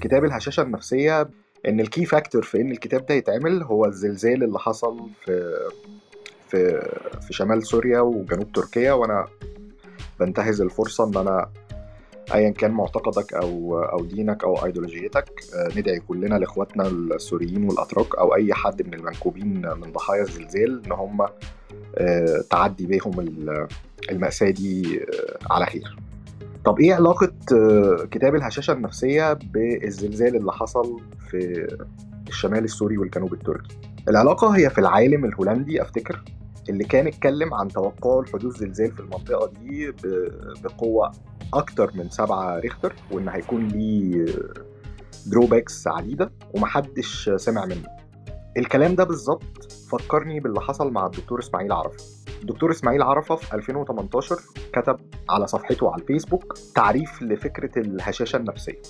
كتاب الهشاشة النفسية إن ال key factor في إن الكتاب ده يتعمل هو الزلزال اللي حصل في في في شمال سوريا وجنوب تركيا وأنا بنتهز الفرصة إن أنا ايا كان معتقدك أو أو دينك أو ايديولوجيتك آه، ندعي كلنا لإخواتنا السوريين والأتراك أو أي حد من المنكوبين من ضحايا الزلزال إن هم آه، تعدي بيهم المأساة دي آه، على خير طب إيه علاقة كتاب الهشاشة النفسية بالزلزال اللي حصل في الشمال السوري والجنوب التركي؟ العلاقة هي في العالم الهولندي أفتكر اللي كان اتكلم عن توقعه لحدوث زلزال في المنطقة دي بقوة أكتر من سبعة ريختر وإن هيكون ليه دروباكس عديدة ومحدش سمع منه. الكلام ده بالظبط فكرني باللي حصل مع الدكتور إسماعيل عرفة. الدكتور إسماعيل عرفة في 2018 كتب على صفحته على الفيسبوك تعريف لفكرة الهشاشة النفسية.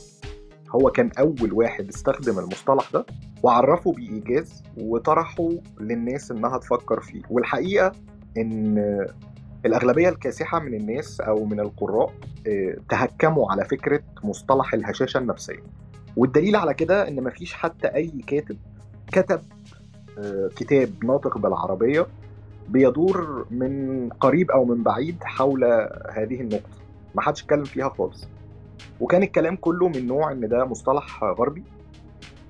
هو كان أول واحد استخدم المصطلح ده وعرفه بإيجاز وطرحه للناس إنها تفكر فيه. والحقيقة إن الأغلبية الكاسحة من الناس أو من القراء آه، تهكموا على فكرة مصطلح الهشاشة النفسية. والدليل على كده إن مفيش حتى أي كاتب كتب آه، كتاب ناطق بالعربية بيدور من قريب أو من بعيد حول هذه النقطة. ما حدش اتكلم فيها خالص. وكان الكلام كله من نوع إن ده مصطلح غربي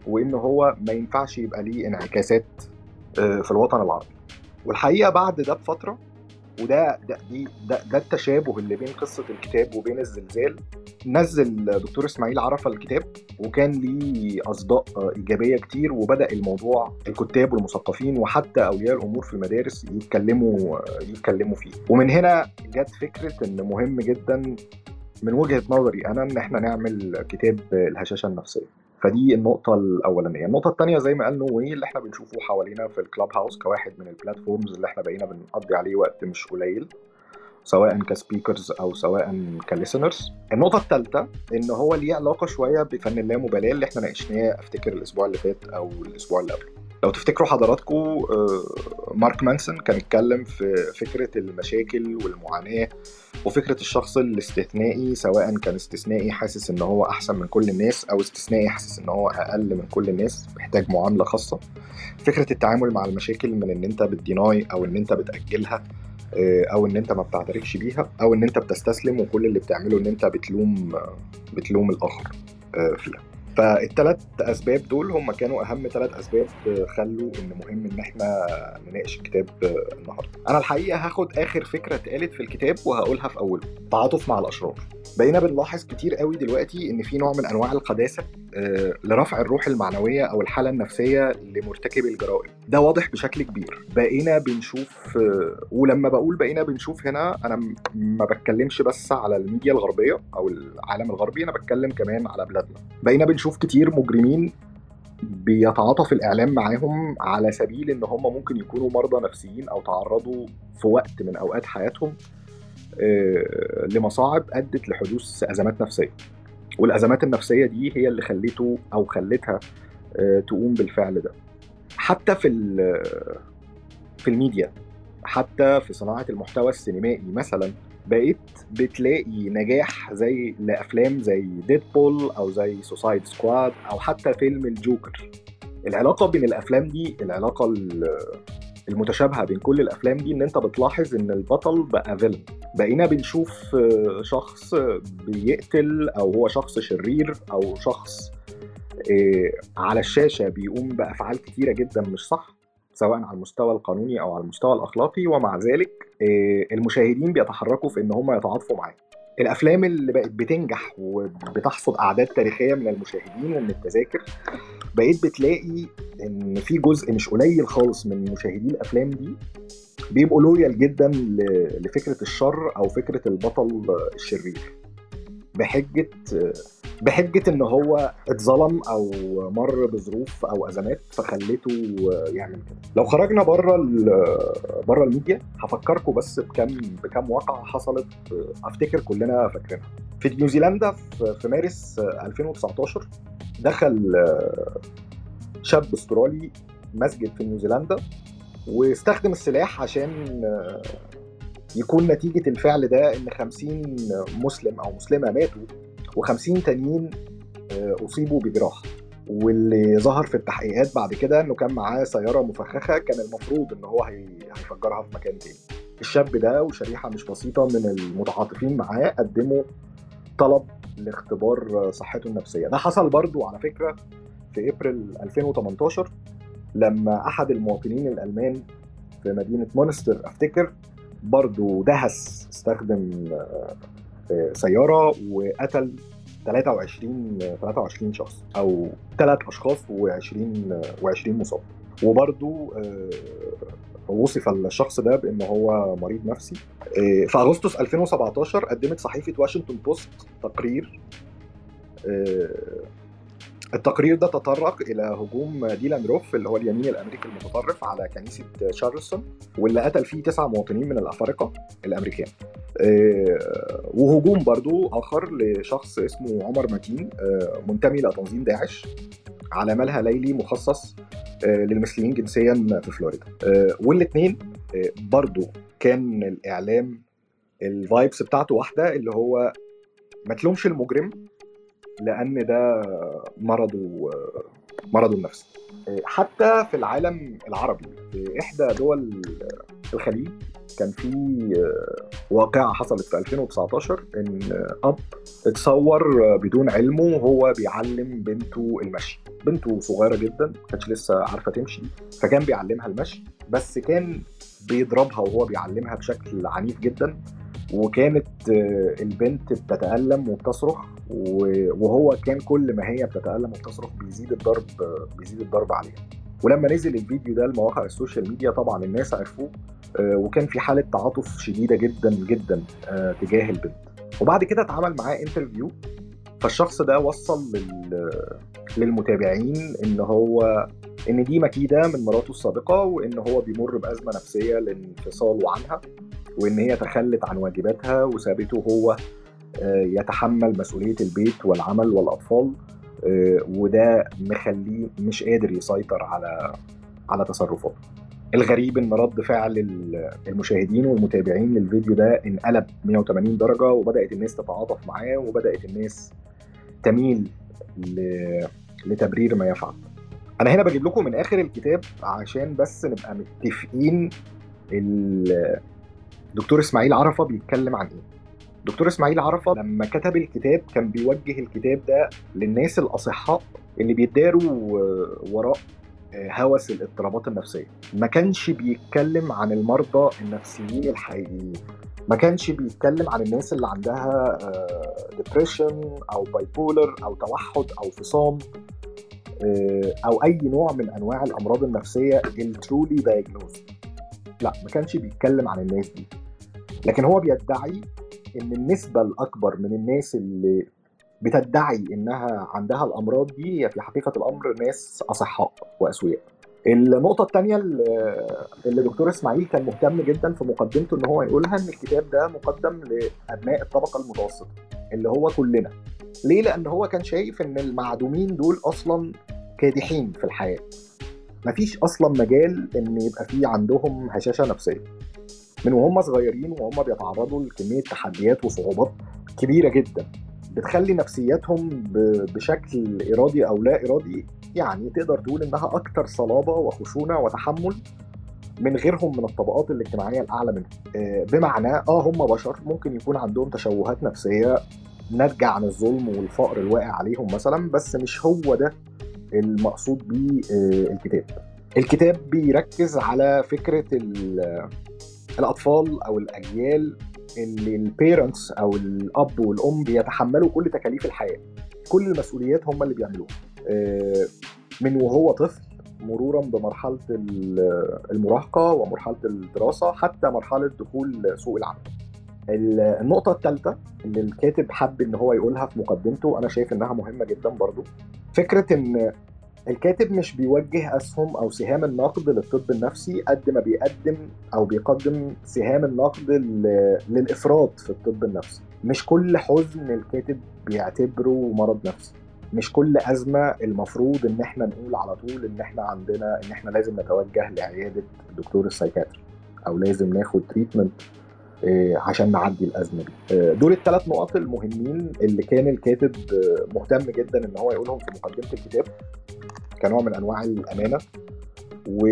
وإن هو ما ينفعش يبقى ليه انعكاسات آه، في الوطن العربي. والحقيقة بعد ده بفترة وده ده دي ده, ده التشابه اللي بين قصة الكتاب وبين الزلزال. نزل دكتور إسماعيل عرفة الكتاب وكان ليه أصداء إيجابية كتير وبدأ الموضوع الكتاب والمثقفين وحتى أولياء الأمور في المدارس يتكلموا يتكلموا فيه. ومن هنا جت فكرة إن مهم جدا من وجهة نظري أنا إن إحنا نعمل كتاب الهشاشة النفسية. فدي النقطة الأولانية، النقطة الثانية زي ما قال نوي اللي إحنا بنشوفه حوالينا في الكلاب هاوس كواحد من البلاتفورمز اللي إحنا بقينا بنقضي عليه وقت مش قليل سواء كسبيكرز أو سواء ك listeners. النقطة الثالثة إن هو ليه علاقة شوية بفن اللامبالاة اللي إحنا ناقشناه أفتكر الأسبوع اللي فات أو الأسبوع اللي قبله. لو تفتكروا حضراتكم آه، مارك مانسون كان اتكلم في فكرة المشاكل والمعاناة وفكرة الشخص الاستثنائي سواء كان استثنائي حاسس إن هو أحسن من كل الناس أو استثنائي حاسس إن هو أقل من كل الناس محتاج معاملة خاصة. فكرة التعامل مع المشاكل من إن أنت بت deny أو إن أنت بتأجلها آه، أو إن أنت ما بتعترفش بيها أو إن أنت بتستسلم وكل اللي بتعمله إن أنت بتلوم بتلوم الآخر آه، فيها. فالثلاث أسباب دول هم كانوا أهم ثلاث أسباب خلوا إن مهم إن إحنا نناقش الكتاب النهارده. أنا الحقيقة هاخد آخر فكرة اتقالت في الكتاب وهقولها في أوله. تعاطف مع الأشرار. بقينا بنلاحظ كتير قوي دلوقتي إن في نوع من أنواع القداسة آه، لرفع الروح المعنوية أو الحالة النفسية لمرتكب الجرائم. ده واضح بشكل كبير. بقينا بنشوف آه، ولما بقول بقينا بنشوف هنا أنا ما بتكلمش بس على الميديا الغربية أو العالم الغربي أنا بتكلم كمان على بلادنا. بقينا بنشوف كتير مجرمين بيتعاطف الإعلام معاهم على سبيل إن هم ممكن يكونوا مرضى نفسيين أو تعرضوا في وقت من أوقات حياتهم آه، لمصاعب أدت لحدوث أزمات نفسية. والأزمات النفسية دي هي اللي خليته أو خلتها آه، تقوم بالفعل ده. حتى في في الميديا حتى في صناعة المحتوى السينمائي مثلا بقيت بتلاقي نجاح زي لأفلام زي Deadpool أو زي Suicide Squad أو حتى فيلم الجوكر. العلاقة بين الأفلام دي العلاقة المتشابهة بين كل الأفلام دي إن أنت بتلاحظ إن البطل بقى villain بقينا بنشوف شخص بيقتل أو هو شخص شرير أو شخص آه، على الشاشة بيقوم بأفعال كتيرة جدا مش صح. سواء على المستوى القانوني أو على المستوى الأخلاقي ومع ذلك آه، المشاهدين بيتحركوا في إن هم يتعاطفوا معاه الأفلام اللي بقت بتنجح وبتحصد أعداد تاريخية من المشاهدين ومن التذاكر بقيت بتلاقي إن في جزء مش قليل خالص من مشاهدي الأفلام دي بيبقوا لويال جدا لفكرة الشر أو فكرة البطل الشرير. بحجة بحجة إن هو اتظلم أو مر بظروف أو أزمات فخلته يعمل كده. لو خرجنا بره بره الميديا هفكركم بس بكم بكم واقعة حصلت أفتكر كلنا فاكرينها. في نيوزيلندا في مارس 2019 دخل شاب أسترالي مسجد في نيوزيلندا واستخدم السلاح عشان يكون نتيجة الفعل ده إن 50 مسلم أو مسلمة ماتوا و50 تانيين آه، أصيبوا بجراح واللي ظهر في التحقيقات بعد كده إنه كان معاه سيارة مفخخة كان المفروض إن هو هيفجرها في مكان تاني. الشاب ده وشريحة مش بسيطة من المتعاطفين معاه قدموا طلب لاختبار صحته النفسية. ده حصل برضو على فكرة في أبريل 2018 لما أحد المواطنين الألمان في مدينة مونستر أفتكر برضو دهس استخدم آه، سيارة وقتل 23 23 شخص أو ثلاث أشخاص و20 و20 مصاب. وبرضه آه، وصف الشخص ده بإن هو مريض نفسي. آه، في أغسطس 2017 قدمت صحيفة واشنطن بوست تقرير آه، التقرير ده تطرق إلى هجوم ديلان روف اللي هو اليمين الأمريكي المتطرف على كنيسة تشارلستون واللي قتل فيه تسعه مواطنين من الأفارقة الامريكان. آه، وهجوم برضو آخر لشخص اسمه عمر متين آه، منتمي لتنظيم داعش على ملهى ليلي مخصص آه، للمثليين جنسيا في فلوريدا والاثنين برضو كان الإعلام ال vibes بتاعته واحدة اللي هو ما تلومش المجرم لأن ده مرضه مرضه النفسي. حتى في العالم العربي في إحدى دول الخليج كان في واقعة حصلت في 2019 إن أب اتصور بدون علمه وهو بيعلم بنته المشي. بنته صغيرة جدا كانتش لسه عارفة تمشي فكان بيعلمها المشي بس كان بيضربها وهو بيعلمها بشكل عنيف جدا وكانت البنت بتتألم وبتصرخ وهو كان كل ما هي بتتألم وبتصرخ بيزيد الضرب بيزيد الضرب عليها. ولما نزل الفيديو ده لمواقع ال social media طبعا الناس عرفوه آه، وكان في حالة تعاطف شديدة جدا جدا آه، تجاه البنت. وبعد كده اتعمل معاه interview فالشخص ده وصل لل... للمتابعين إن هو إن دي مكيدة من مراته السابقة وإن هو بيمر بأزمة نفسية لانفصاله عنها وإن هي تخلت عن واجباتها وسابته هو يتحمل مسؤولية البيت والعمل والأطفال وده مخليه مش قادر يسيطر على على تصرفاته. الغريب إن رد فعل المشاهدين والمتابعين للفيديو ده انقلب 180 درجة وبدأت الناس تتعاطف معاه وبدأت الناس تميل لتبرير ما يفعل. أنا هنا بجيب لكم من آخر الكتاب عشان بس نبقى متفقين الدكتور إسماعيل عرفة بيتكلم عن إيه. دكتور إسماعيل عرفة لما كتب الكتاب كان بيوجه الكتاب ده للناس الأصحاء اللي بيداروا وراء هوس الاضطرابات النفسية. ما كانش بيتكلم عن المرضى النفسيين الحقيقيين. ما كانش بيتكلم عن الناس اللي عندها depression آه، أو bipolar أو توحد أو فصام آه، أو أي نوع من أنواع الأمراض النفسية ال truly diagnosed لا ما كانش بيتكلم عن الناس دي. لكن هو بيدعي إن النسبة الأكبر من الناس اللي بتدعي إنها عندها الأمراض دي هي في حقيقة الأمر ناس أصحاء وأسوياء النقطة الثانية اللي دكتور إسماعيل كان مهتم جدا في مقدمته إن هو يقولها إن الكتاب ده مقدم لأبناء الطبقة المتوسطة اللي هو كلنا. ليه؟ لأن هو كان شايف إن المعدومين دول أصلا كادحين في الحياة. مفيش أصلا مجال إن يبقى في عندهم هشاشة نفسية. من وهم صغيرين وهم بيتعرضوا لكمية تحديات وصعوبات كبيرة جدا. بتخلي نفسياتهم بشكل إرادي أو لا إرادي يعني تقدر تقول إنها أكثر صلابة وخشونة وتحمل من غيرهم من الطبقات الاجتماعية الأعلى منهم. آه، بمعنى آه هم بشر ممكن يكون عندهم تشوهات نفسية ناتجة عن الظلم والفقر الواقع عليهم مثلا بس مش هو ده المقصود بيه آه، الكتاب. الكتاب بيركز على فكرة الأطفال أو الأجيال اللي البيرنتس أو الأب والأم بيتحملوا كل تكاليف الحياة. كل المسؤوليات هم اللي بيعملوها. آه، من وهو طفل مرورا بمرحلة المراهقة ومرحلة الدراسة حتى مرحلة دخول سوق العمل. النقطة الثالثة اللي الكاتب حب إن هو يقولها في مقدمته أنا شايف إنها مهمة جدا برضو. فكرة إن الكاتب مش بيوجه أسهم أو سهام النقد للطب النفسي قد ما بيقدم أو بيقدم سهام النقد للإفراط في الطب النفسي. مش كل حزن الكاتب بيعتبره مرض نفسي. مش كل أزمة المفروض إن إحنا نقول على طول إن إحنا عندنا إن إحنا لازم نتوجه لعيادة الدكتور ال psychiatry أو لازم ناخد treatment عشان نعدي الأزمة دي. دول الثلاث نقط المهمين اللي كان الكاتب مهتم جدا إن هو يقولهم في مقدمة الكتاب كنوع من أنواع الأمانة و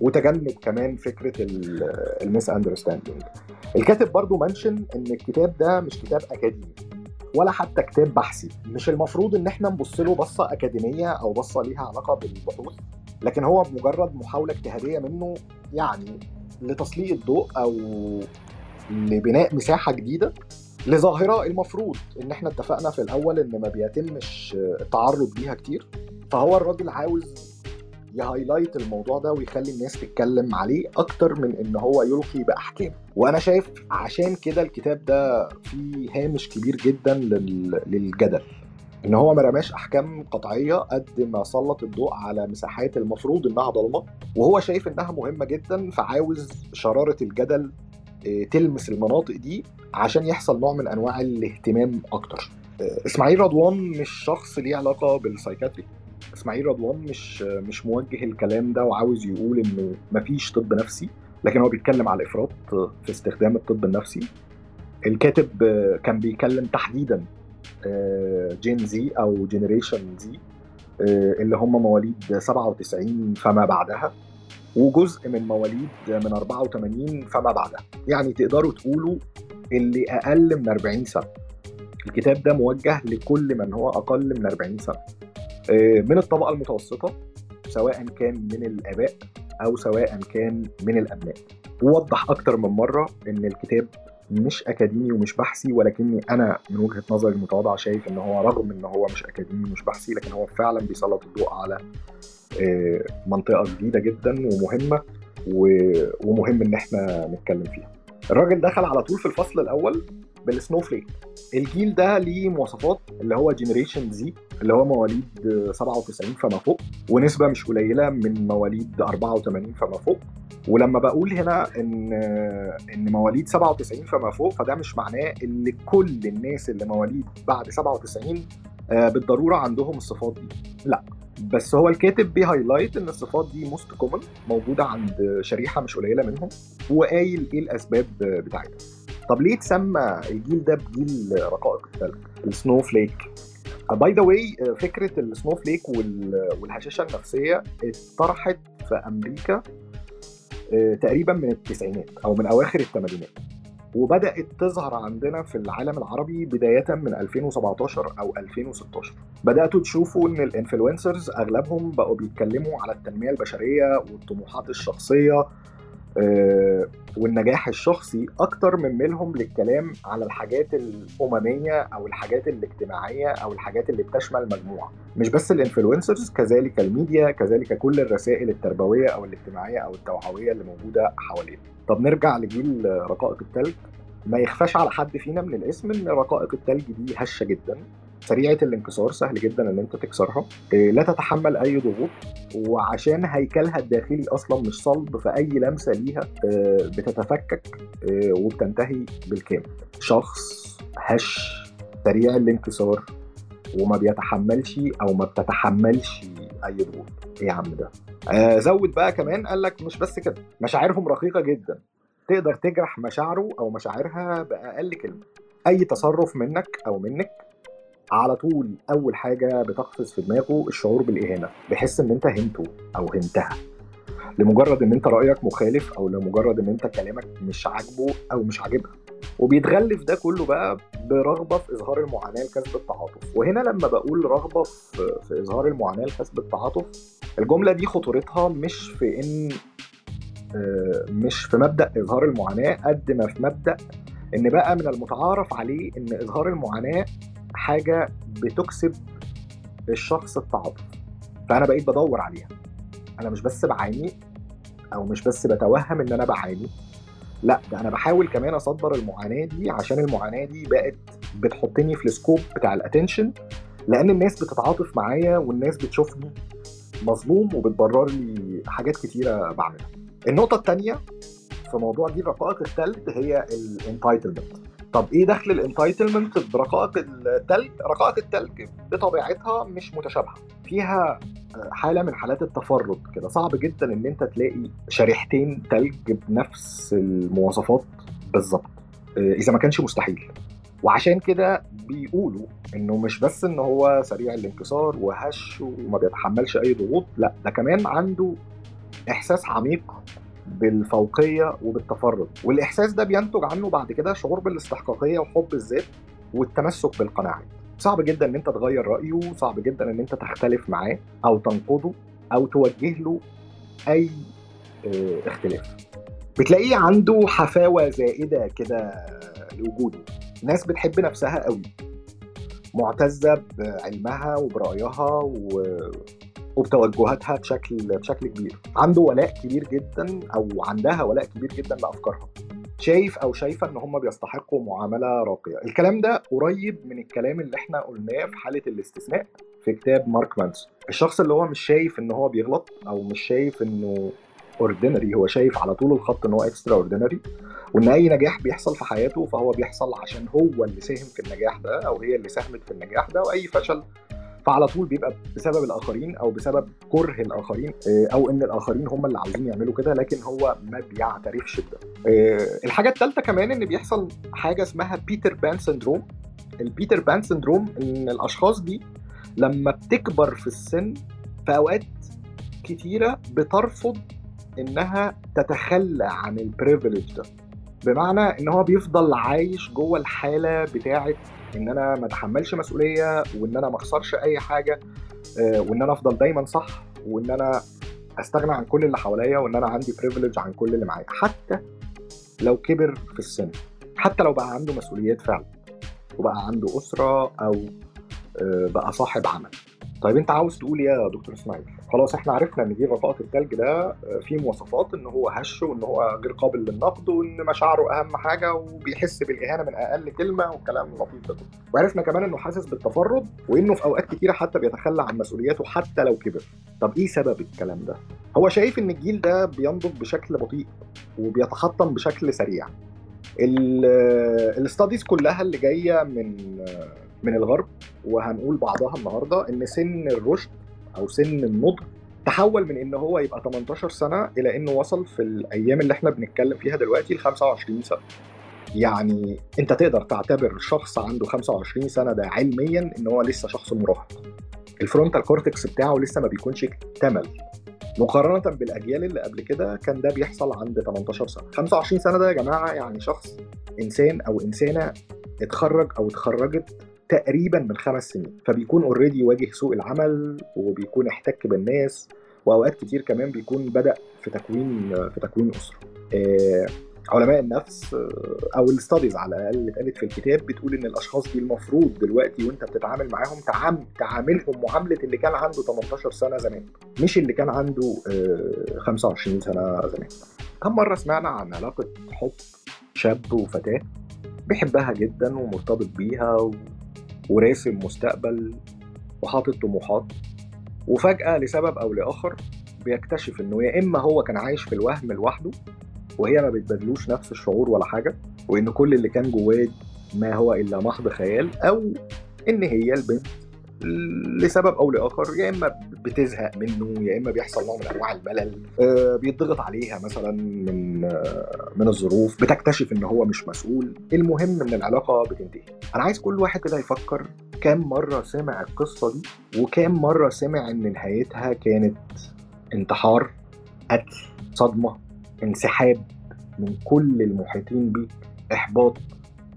وتجنب كمان فكرة ال misunderstanding الكاتب برضو mention إن الكتاب ده مش كتاب أكاديمي ولا حتى كتاب بحثي مش المفروض إن إحنا نبص له بصة أكاديمية أو بصة ليها علاقة بالبحوث لكن هو مجرد محاولة اجتهادية منه يعني لتسليط الضوء أو لبناء مساحة جديدة لظاهرة المفروض إن إحنا اتفقنا في الأول إن ما بيتمش التعرض ليها كتير. فهو الراجل عاوز يهايلايت الموضوع ده ويخلي الناس تتكلم عليه أكتر من إن هو يلقي بأحكام. وأنا شايف عشان كده الكتاب ده فيه هامش كبير جدا للجدل. إن هو ما رماش أحكام قطعية قد ما سلط الضوء على مساحات المفروض إنها ضلمة وهو شايف إنها مهمة جدا فعاوز شرارة الجدل تلمس المناطق دي عشان يحصل نوع من أنواع الاهتمام أكتر. إسماعيل رضوان مش شخص ليه علاقة بالسايكاتري. إسماعيل رضوان مش مش موجه الكلام ده وعاوز يقول إنه مفيش طب نفسي لكن هو بيتكلم على الافراط في استخدام الطب النفسي. الكاتب كان بيتكلم تحديدا Gen Z أو Generation Z اللي هم مواليد 97 فما بعدها وجزء من مواليد من 84 فما بعدها. يعني تقدروا تقولوا اللي أقل من 40 سنة. الكتاب ده موجه لكل من هو أقل من 40 سنة. من الطبقة المتوسطة سواء كان من الآباء أو سواء كان من الأبناء. ووضح أكتر من مرة إن الكتاب مش أكاديمي ومش بحثي ولكني أنا من وجهة نظري المتواضعة شايف إن هو رغم إن هو مش أكاديمي ومش بحثي لكن هو فعلا بيسلط الضوء على منطقة جديدة جدا ومهمة ومهم إن إحنا نتكلم فيها. الراجل دخل على طول في الفصل الأول بال snowflake الجيل ده ليه مواصفات اللي هو Generation Z اللي هو مواليد 97 فما فوق ونسبة مش قليلة من مواليد 84 فما فوق. ولما بقول هنا إن إن مواليد 97 فما فوق فده مش معناه إن كل الناس اللي مواليد بعد 97 بالضرورة عندهم الصفات دي. لا بس هو الكاتب بي highlight إن الصفات دي most common موجودة عند شريحة مش قليلة منهم وقايل إيه الأسباب بتاعتها. طب ليه اتسمى الجيل ده بجيل رقائق الثلج ال snowflake by the way فكرة ال snowflake والهشاشة النفسية اتطرحت في أمريكا تقريبا من التسعينات أو من أواخر الثمانينات وبدأت تظهر عندنا في العالم العربي بداية من 2017 أو 2016 بدأتوا تشوفوا إن ال influencers أغلبهم بقوا بيتكلموا على التنمية البشرية والطموحات الشخصية والنجاح الشخصي أكتر من ميلهم للكلام على الحاجات الأممية أو الحاجات الاجتماعية أو الحاجات اللي بتشمل مجموعه مش بس ال influencers كذلك الميديا كذلك كل الرسائل التربوية أو الاجتماعية أو التوعوية اللي موجودة حوالينا. طب نرجع لجيل رقائق التلج. ما يخفاش على حد فينا من الاسم إن رقائق التلج دي هشة جدا. سريعه الانكسار سهل جدا إن أنت تكسرها. لا تتحمل أي ضغوط وعشان هيكلها الداخلي أصلا مش صلب فأي لمسة ليها بتتفكك وبتنتهي بالكامل. شخص هش سريع الانكسار وما بيتحملش أو ما بتتحملش أي ضغوط. إيه يا عم ده؟ آه زود بقى كمان قال لك مش بس كده مشاعرهم رقيقة جدا. تقدر تجرح مشاعره أو مشاعرها بأقل كلمة. أي تصرف منك أو منك على طول أول حاجة بتقفز في دماغه الشعور بالإهانة بيحس إن أنت هنته أو هنتها. لمجرد إن أنت رأيك مخالف أو لمجرد إن أنت كلامك مش عاجبه أو مش عاجبها. وبيتغلف ده كله بقى برغبة في إظهار المعاناة لكسب التعاطف. وهنا لما بقول رغبة في, في إظهار المعاناة لكسب التعاطف الجملة دي خطورتها مش في إن مش في مبدأ إظهار المعاناة قد ما في مبدأ إن بقى من المتعارف عليه إن إظهار المعاناة حاجة بتكسب الشخص التعاطف. فأنا بقيت بدور عليها. أنا مش بس بعاني أو مش بس بتوهم إن أنا بعاني. لأ ده أنا بحاول كمان أصدر المعاناة دي عشان المعاناة دي بقت بتحطني في ال scope بتاع ال attention لأن الناس بتتعاطف معايا والناس بتشوفني مظلوم وبتبرر لي حاجات كتيرة بعملها. النقطة الثانية في موضوع دي رقائق الثلج هي ال entitlement طب إيه دخل ال entitlement برقائق التلج؟ رقائق التلج بطبيعتها مش متشابهة. فيها حالة من حالات التفرد كده. صعب جدا إن أنت تلاقي شريحتين تلج بنفس المواصفات بالظبط. إذا ما كانش مستحيل. وعشان كده بيقولوا إنه مش بس إن هو سريع الانكسار وهش وما بيتحملش أي ضغوط لأ ده كمان عنده إحساس عميق بالفوقية وبالتفرد. والإحساس ده بينتج عنه بعد كده شعور بالاستحقاقية وحب الذات والتمسك بالقناعات. صعب جدا إن أنت تغير رأيه صعب جدا إن أنت تختلف معاه أو تنقضه أو توجه له أي اختلاف. بتلاقيه عنده حفاوة زائدة كده لوجوده. ناس بتحب نفسها قوي. معتزة بعلمها وبرأيها و... وبتوجهاتها بشكل بشكل كبير. عنده ولاء كبير جدا أو عندها ولاء كبير جدا لافكارها شايف أو شايفة إن هم بيستحقوا معاملة راقية. الكلام ده قريب من الكلام اللي إحنا قلناه في حالة الاستثناء في كتاب مارك مانسون. الشخص اللي هو مش شايف إن هو بيغلط أو مش شايف إنه ordinary هو شايف على طول الخط إن هو extraordinary وإن أي نجاح بيحصل في حياته فهو بيحصل عشان هو اللي ساهم في النجاح ده أو هي اللي ساهمت في النجاح ده وأي فشل فعلى طول بيبقى بسبب الآخرين أو بسبب كره الآخرين أو إن الآخرين هم اللي عاوزين يعملوا كده لكن هو ما بيعترفش بده. الحاجة الثالثه كمان إن بيحصل حاجة اسمها Peter Pan syndrome ال Peter Pan syndrome إن الأشخاص دي لما بتكبر في السن في أوقات كتيرة بترفض إنها تتخلى عن ال privilege ده. بمعنى إن هو بيفضل عايش جوه الحالة بتاعه إن أنا ما أتحملش مسؤولية وإن أنا ما أخسرش أي حاجة وإن أنا أفضل دايما صح وإن أنا أستغنى عن كل اللي حواليا وإن أنا عندي privilege عن كل اللي معايا. حتى لو كبر في السن حتى لو بقى عنده مسؤوليات فعلا وبقى عنده أسرة أو بقى صاحب عمل. طيب انت عاوز تقول يا دكتور اسماعيل خلاص إحنا عرفنا ان دي رقائق التلج ده فيه مواصفات إن هو هش وإن هو غير قابل للنقد وإن مشاعره أهم حاجة وبيحس بالإهانة من أقل كلمة والكلام اللطيف ده. وعرفنا كمان إنه حاسس بالتفرد وإنه في أوقات كتيرة حتى بيتخلى عن مسؤولياته حتى لو كبر. طب إيه سبب الكلام ده؟ هو شايف إن الجيل ده بينضج بشكل بطيء وبيتحطم بشكل سريع. ال studies كلها اللي جاية من من الغرب وهنقول بعضها النهارده إن سن الرشد أو سن النضج تحول من إن هو يبقى 18 سنة إلى إنه وصل في الأيام اللي إحنا بنتكلم فيها دلوقتي ل 25 سنة. يعني أنت تقدر تعتبر شخص عنده 25 سنة ده علميا إن هو لسه شخص مراهق. ال frontal cortex بتاعه لسه ما بيكونش اكتمل مقارنة بالأجيال اللي قبل كده كان ده بيحصل عند 18 سنة 25 سنة ده يا جماعة يعني شخص إنسان أو إنسانة اتخرج أو اتخرجت تقريبا من خمس سنين. فبيكون already واجه سوق العمل وبيكون احتك بالناس وأوقات كتير كمان بيكون بدأ في تكوين في تكوين أسرة. آه علماء النفس أو ال studies على الأقل اللي اتقالت في الكتاب بتقول إن الأشخاص دي المفروض دلوقتي وأنت بتتعامل معاهم تعامل تعاملهم معاملة اللي كان عنده 18 سنة زمان. مش اللي كان عنده 25 سنة زمان. كم مرة سمعنا عن علاقة حب شاب وفتاة بيحبها جدا ومرتبط بيها. وراسم مستقبل وحاطط طموحات وفجأة لسبب أو لآخر بيكتشف إنه يا إما هو كان عايش في الوهم لوحده وهي ما بتبادلوش نفس الشعور ولا حاجة وإن كل اللي كان جواه ما هو إلا محض خيال أو إن هي البنت لسبب أو لآخر يا إما بتزهق منه يا إما بيحصل نوع من أنواع الملل آه بيتضغط عليها مثلا من آه من الظروف بتكتشف إن هو مش مسؤول. المهم إن العلاقة بتنتهي. أنا عايز كل واحد كده يفكر كام مرة سمع القصة دي وكام مرة سمع إن نهايتها كانت انتحار قتل صدمة انسحاب من كل المحيطين بيك إحباط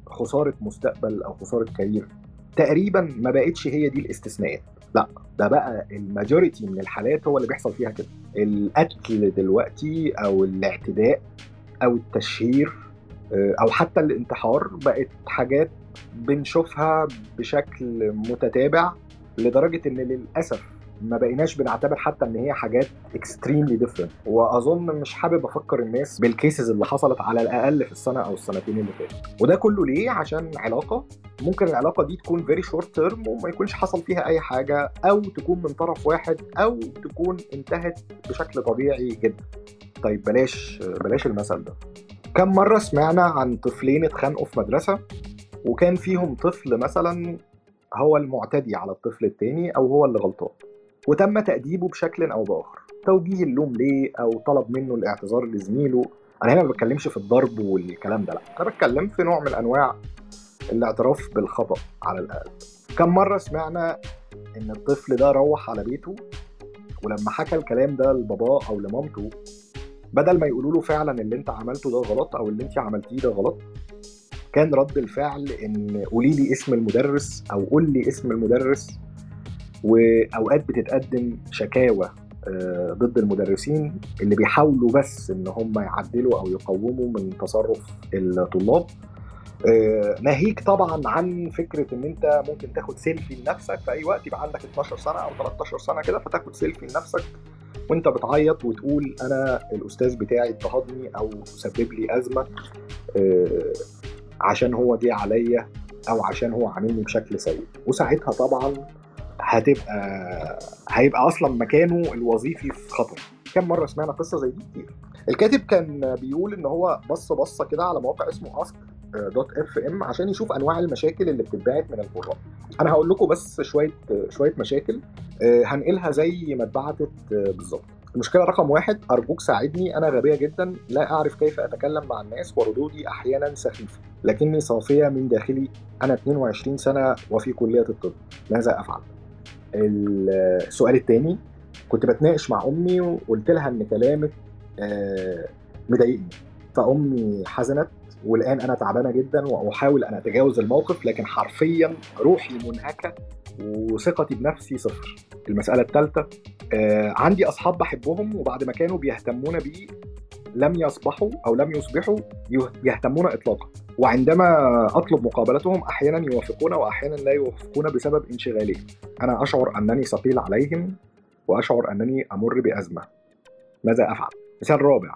خسارة مستقبل أو خسارة كارير. تقريبا ما بقتش هي دي الاستثناءات. لا ده بقى ال majority من الحالات هو اللي بيحصل فيها كده. القتل دلوقتي أو الاعتداء أو التشهير أو حتى الانتحار بقت حاجات بنشوفها بشكل متتابع لدرجة إن للأسف ما بقيناش بنعتبر حتى إن هي حاجات extremely different وأظن مش حابب أفكر الناس بال cases اللي حصلت على الأقل في السنة أو السنتين اللي فاتوا. وده كله ليه؟ عشان علاقة. ممكن العلاقة دي تكون very short term وما يكونش حصل فيها أي حاجة أو تكون من طرف واحد أو تكون انتهت بشكل طبيعي جدا. طيب بلاش بلاش المثل ده. كم مرة سمعنا عن طفلين اتخانقوا في مدرسة وكان فيهم طفل مثلا هو المعتدي على الطفل التاني أو هو اللي غلطان؟ وتم تأديبه بشكل أو بآخر. توجيه اللوم ليه؟ أو طلب منه الاعتذار لزميله؟ أنا هنا ما بتكلمش في الضرب والكلام ده لأ. أنا بتكلم في نوع من أنواع الاعتراف بالخطأ على الأقل. كم مرة سمعنا إن الطفل ده روح على بيته ولما حكى الكلام ده لباباه أو لمامته بدل ما يقولوا له فعلا اللي أنت عملته ده غلط أو اللي أنت عملتيه ده غلط كان رد الفعل إن قولي لي اسم المدرس أو قول لي اسم المدرس وأوقات بتتقدم شكاوى آه، ضد المدرسين اللي بيحاولوا بس إن هم يعدلوا أو يقوموا من تصرف الطلاب. آه، ناهيك طبعا عن فكرة إن أنت ممكن تاخد سيلفي لنفسك في أي وقت يبقى عندك 12 سنة أو 13 سنة كده فتاخد سيلفي لنفسك وأنت بتعيط وتقول أنا الأستاذ بتاعي اضطهدني أو سبب لي أزمة آه، عشان هو جه عليا أو عشان هو عاملني بشكل سيء. وساعتها طبعا هتبقى هيبقى أصلا مكانه الوظيفي في خطر. كم مرة سمعنا قصة زي دي كتير. الكاتب كان بيقول إن هو بص بصة كده على موقع اسمه Ask dot FM عشان يشوف أنواع المشاكل اللي بتتبعت من القراء أنا هقول لكم بس شوية شوية مشاكل آه، هنقلها زي ما اتبعتت آه، بالظبط. المشكلة رقم واحد أرجوك ساعدني أنا غبية جدا لا أعرف كيف أتكلم مع الناس وردودي أحيانا سخيفة. لكني صافية من داخلي أنا 22 سنة وفي كلية الطب. ماذا أفعل؟ السؤال الثاني كنت بتناقش مع أمي وقلت لها إن كلامك آه، مضايقني. فأمي حزنت والآن أنا تعبانة جدا وأحاول أن أتجاوز الموقف لكن حرفيا روحي منهكة وثقتي بنفسي صفر. المسألة الثالثه آه عندي أصحاب بحبهم وبعد ما كانوا بيهتمون بي لم يصبحوا أو لم يصبحوا يهتمون اطلاقا. وعندما أطلب مقابلتهم أحيانا يوافقون واحيانا لا يوافقون بسبب انشغالهم. أنا أشعر أنني ثقيل عليهم وأشعر أنني أمر بأزمة. ماذا أفعل؟ مثال رابع.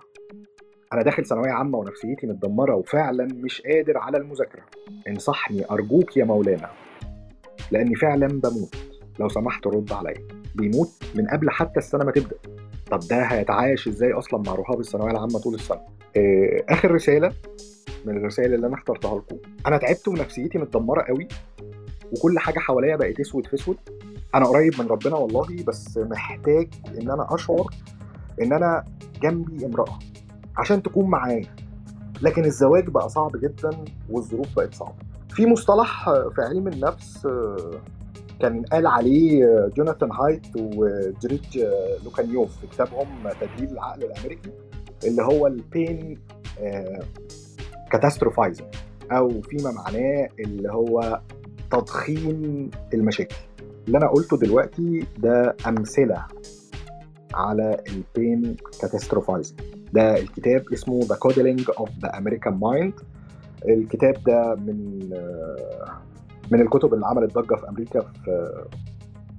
أنا داخل ثانوية عامة ونفسيتي متدمرة وفعلا مش قادر على المذاكرة. انصحني أرجوك يا مولانا. لأني فعلا بموت. لو سمحت رد عليا. بيموت من قبل حتى السنة ما تبدأ. طب ده هيتعايش إزاي أصلا مع رهاب الثانوية العامة طول السنة؟ آه، آخر رسالة من الرسائل اللي أنا اخترتها لكم. أنا تعبت ونفسيتي متدمرة قوي وكل حاجة حواليا بقت أسود في أسود. أنا قريب من ربنا والله بس محتاج إن أنا أشعر إن أنا جنبي امرأة عشان تكون معايا. لكن الزواج بقى صعب جدا والظروف بقت صعبة. في مصطلح في علم النفس كان قال عليه جوناثان هايت وجريج لوكانيوف في كتابهم تدليل العقل الأمريكي اللي هو ال pain catastrophizing أو فيما معناه اللي هو تضخيم المشاكل. اللي أنا قلته دلوقتي ده أمثلة على ال pain catastrophizing ده الكتاب اسمه The Coddling of the American Mind. الكتاب ده من من الكتب اللي عملت ضجة في أمريكا في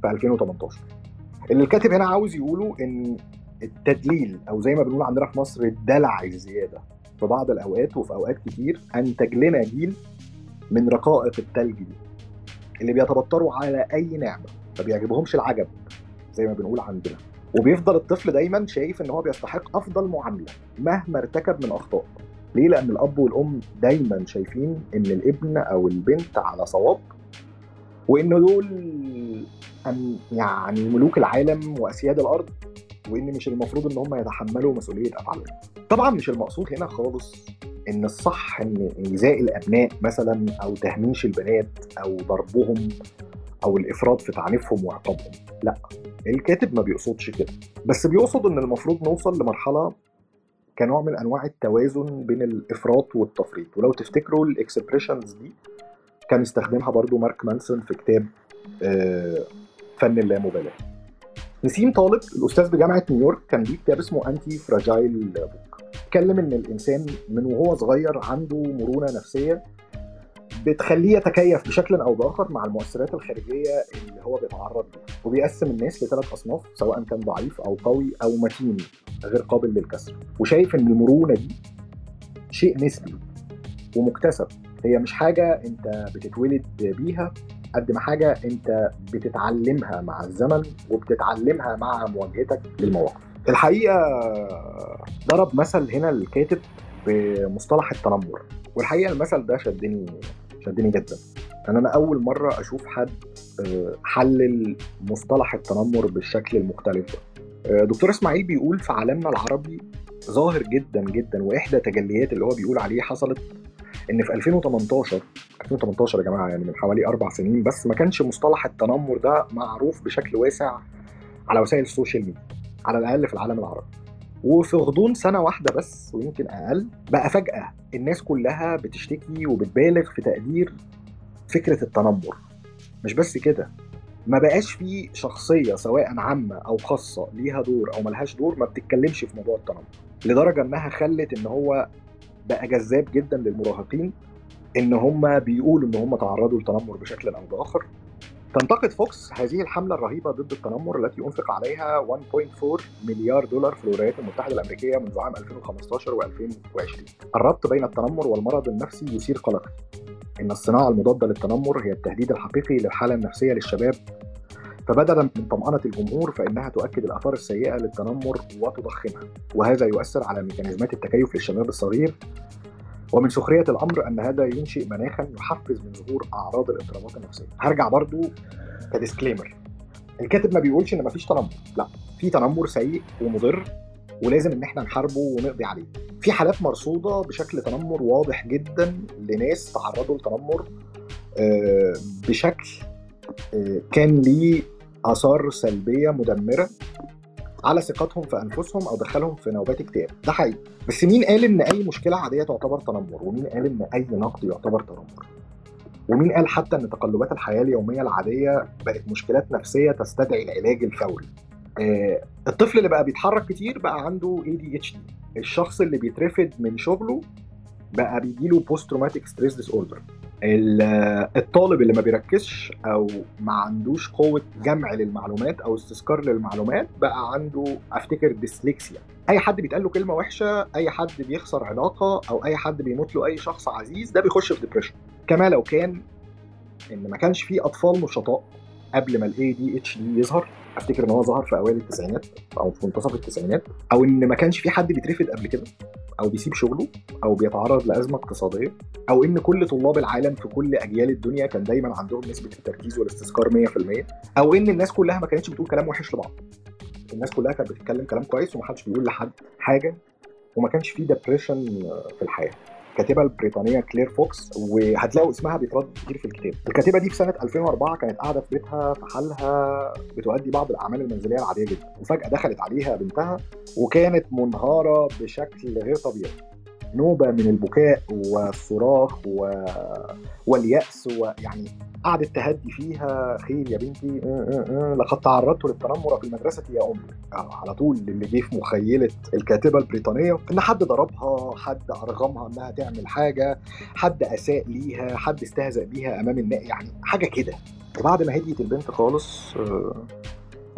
في 2018 اللي الكاتب هنا عاوز يقوله إن التدليل أو زي ما بنقول عندنا في مصر الدلع الزيادة في بعض الأوقات وفي أوقات كتير انتج لنا جيل من رقائق التلج دي اللي بيتبطروا على أي نعمة ما بيعجبهمش العجب زي ما بنقول عندنا. وبيفضل الطفل دايما شايف إن هو بيستحق أفضل معاملة مهما ارتكب من أخطاء. ليه؟ لأن الأب والأم دايما شايفين إن الابن أو البنت على صواب وإن دول يعني ملوك العالم وأسياد الأرض وإن مش المفروض إن هم يتحملوا مسؤولية أفعالهم. طبعا مش المقصود هنا خالص إن الصح إن إيذاء الأبناء مثلا أو تهميش البنات أو ضربهم أو الإفراط في تعنيفهم وعقابهم. لا الكاتب ما بيقصدش كده بس بيقصد إن المفروض نوصل لمرحلة كنوع من أنواع التوازن بين الإفراط والتفريط. ولو تفتكروا ال expressions دي كان استخدمها برضو مارك مانسون في كتاب آه، فن اللامبالاة. نسيم طالب الأستاذ بجامعة نيويورك كان ليه كتاب اسمه Antifragile book اتكلم إن الإنسان من وهو صغير عنده مرونة نفسية بتخليه يتكيف بشكل أو بآخر مع المؤثرات الخارجية اللي هو بيتعرض لها. وبيقسم الناس لثلاث أصناف سواء كان ضعيف أو قوي أو متين غير قابل للكسر. وشايف إن المرونة دي شيء نسبي ومكتسب. هي مش حاجة أنت بتتولد بيها قد ما حاجة أنت بتتعلمها مع الزمن وبتتعلمها مع مواجهتك للمواقف. الحقيقة ضرب مثل هنا الكاتب بمصطلح التنمر. والحقيقة المثل ده شدني شدني جدا. ان أنا أول مرة أشوف حد آه، حلل مصطلح التنمر بالشكل المختلف ده. آه، دكتور إسماعيل بيقول في عالمنا العربي ظاهر جدا جدا وإحدى تجليات اللي هو بيقول عليه حصلت إن في 2018 2018 يا جماعة يعني من حوالي أربع سنين بس ما كانش مصطلح التنمر ده معروف بشكل واسع على وسائل السوشيال ميديا على الأقل في العالم العربي. وفي غضون سنة واحدة بس ويمكن أقل بقى فجأة الناس كلها بتشتكي وبتبالغ في تقدير فكرة التنمر. مش بس كده ما بقاش في شخصية سواء عامة أو خاصة ليها دور أو ملهاش دور ما بتتكلمش في موضوع التنمر. لدرجة إنها خلت إن هو بقى جذاب جدا للمراهقين إن هم بيقولوا إن هم تعرضوا للتنمر بشكل أو بآخر. تنتقد فوكس هذه الحملة الرهيبة ضد التنمر التي أنفق عليها 1.4 مليار دولار في الولايات المتحدة الأمريكية منذ عام 2015 و2020 الربط بين التنمر والمرض النفسي يثير قلقي إن الصناعة المضادة للتنمر هي التهديد الحقيقي للحالة النفسية للشباب. فبدلا من طمأنة الجمهور فإنها تؤكد الآثار السيئة للتنمر وتضخمها. وهذا يؤثر على ميكانيزمات التكيف للشباب الصغير ومن سخرية الأمر أن هذا ينشئ مناخا يحفز من ظهور أعراض الاضطرابات النفسية. هرجع برضو ك disclaimer الكاتب ما بيقولش إن مفيش تنمر. لا في تنمر سيء ومضر ولازم إن إحنا نحاربه ونقضي عليه. في حالات مرصودة بشكل تنمر واضح جدا لناس تعرضوا لتنمر آه، بشكل آه، كان ليه آثار سلبية مدمرة. على ثقتهم في أنفسهم أو دخلهم في نوبات اكتئاب. ده حقيقي. بس مين قال إن أي مشكلة عادية تعتبر تنمر؟ ومين قال إن أي نقد يعتبر تنمر؟ ومين قال حتى إن تقلبات الحياة اليومية العادية بقت مشكلات نفسية تستدعي العلاج الفوري؟ آه، الطفل اللي بقى بيتحرك كتير بقى عنده ADHD الشخص اللي بيترفد من شغله بقى بيجيله post traumatic stress disorder الطالب اللي ما بيركزش أو ما عندوش قوة جمع للمعلومات أو استذكار للمعلومات بقى عنده أفتكر ديسلكسيا أي حد بيتقال له كلمة وحشة أي حد بيخسر علاقة أو أي حد بيموت له أي شخص عزيز ده بيخش في depression كما لو كان إن ما كانش في أطفال نشطاء قبل ما ال ADHD يظهر. أفتكر إن هو ظهر في أوائل التسعينات أو في منتصف التسعينات. أو إن ما كانش في حد بيترفد قبل كده. أو بيسيب شغله أو بيتعرض لأزمة اقتصادية أو إن كل طلاب العالم في كل أجيال الدنيا كان دايما عندهم نسبة التركيز والاستذكار 100% أو إن الناس كلها ما كانتش بتقول كلام وحش لبعض. الناس كلها كانت بتتكلم كلام كويس ومحدش بيقول لحد حاجة وما كانش في depression في الحياة. الكاتبة البريطانية كلير فوكس وهتلاقوا اسمها بيترد كتير في الكتاب. الكاتبة دي في سنة 2004 كانت قاعدة في بيتها في حالها بتؤدي بعض الأعمال المنزلية العادية جدا. وفجأة دخلت عليها بنتها وكانت منهارة بشكل غير طبيعي. نوبه من البكاء والصراخ و... واليأس ويعني قعدت تهدي فيها. خير يا بنتي. أه، أه، أه، لقد تعرضت للتنمر في المدرسة يا امي على طول اللي جه في مخيلة الكاتبة البريطانية. إن حد ضربها حد أرغمها إنها تعمل حاجة حد أساء ليها حد استهزأ بيها أمام الناس يعني حاجة كده. وبعد ما هديت البنت خالص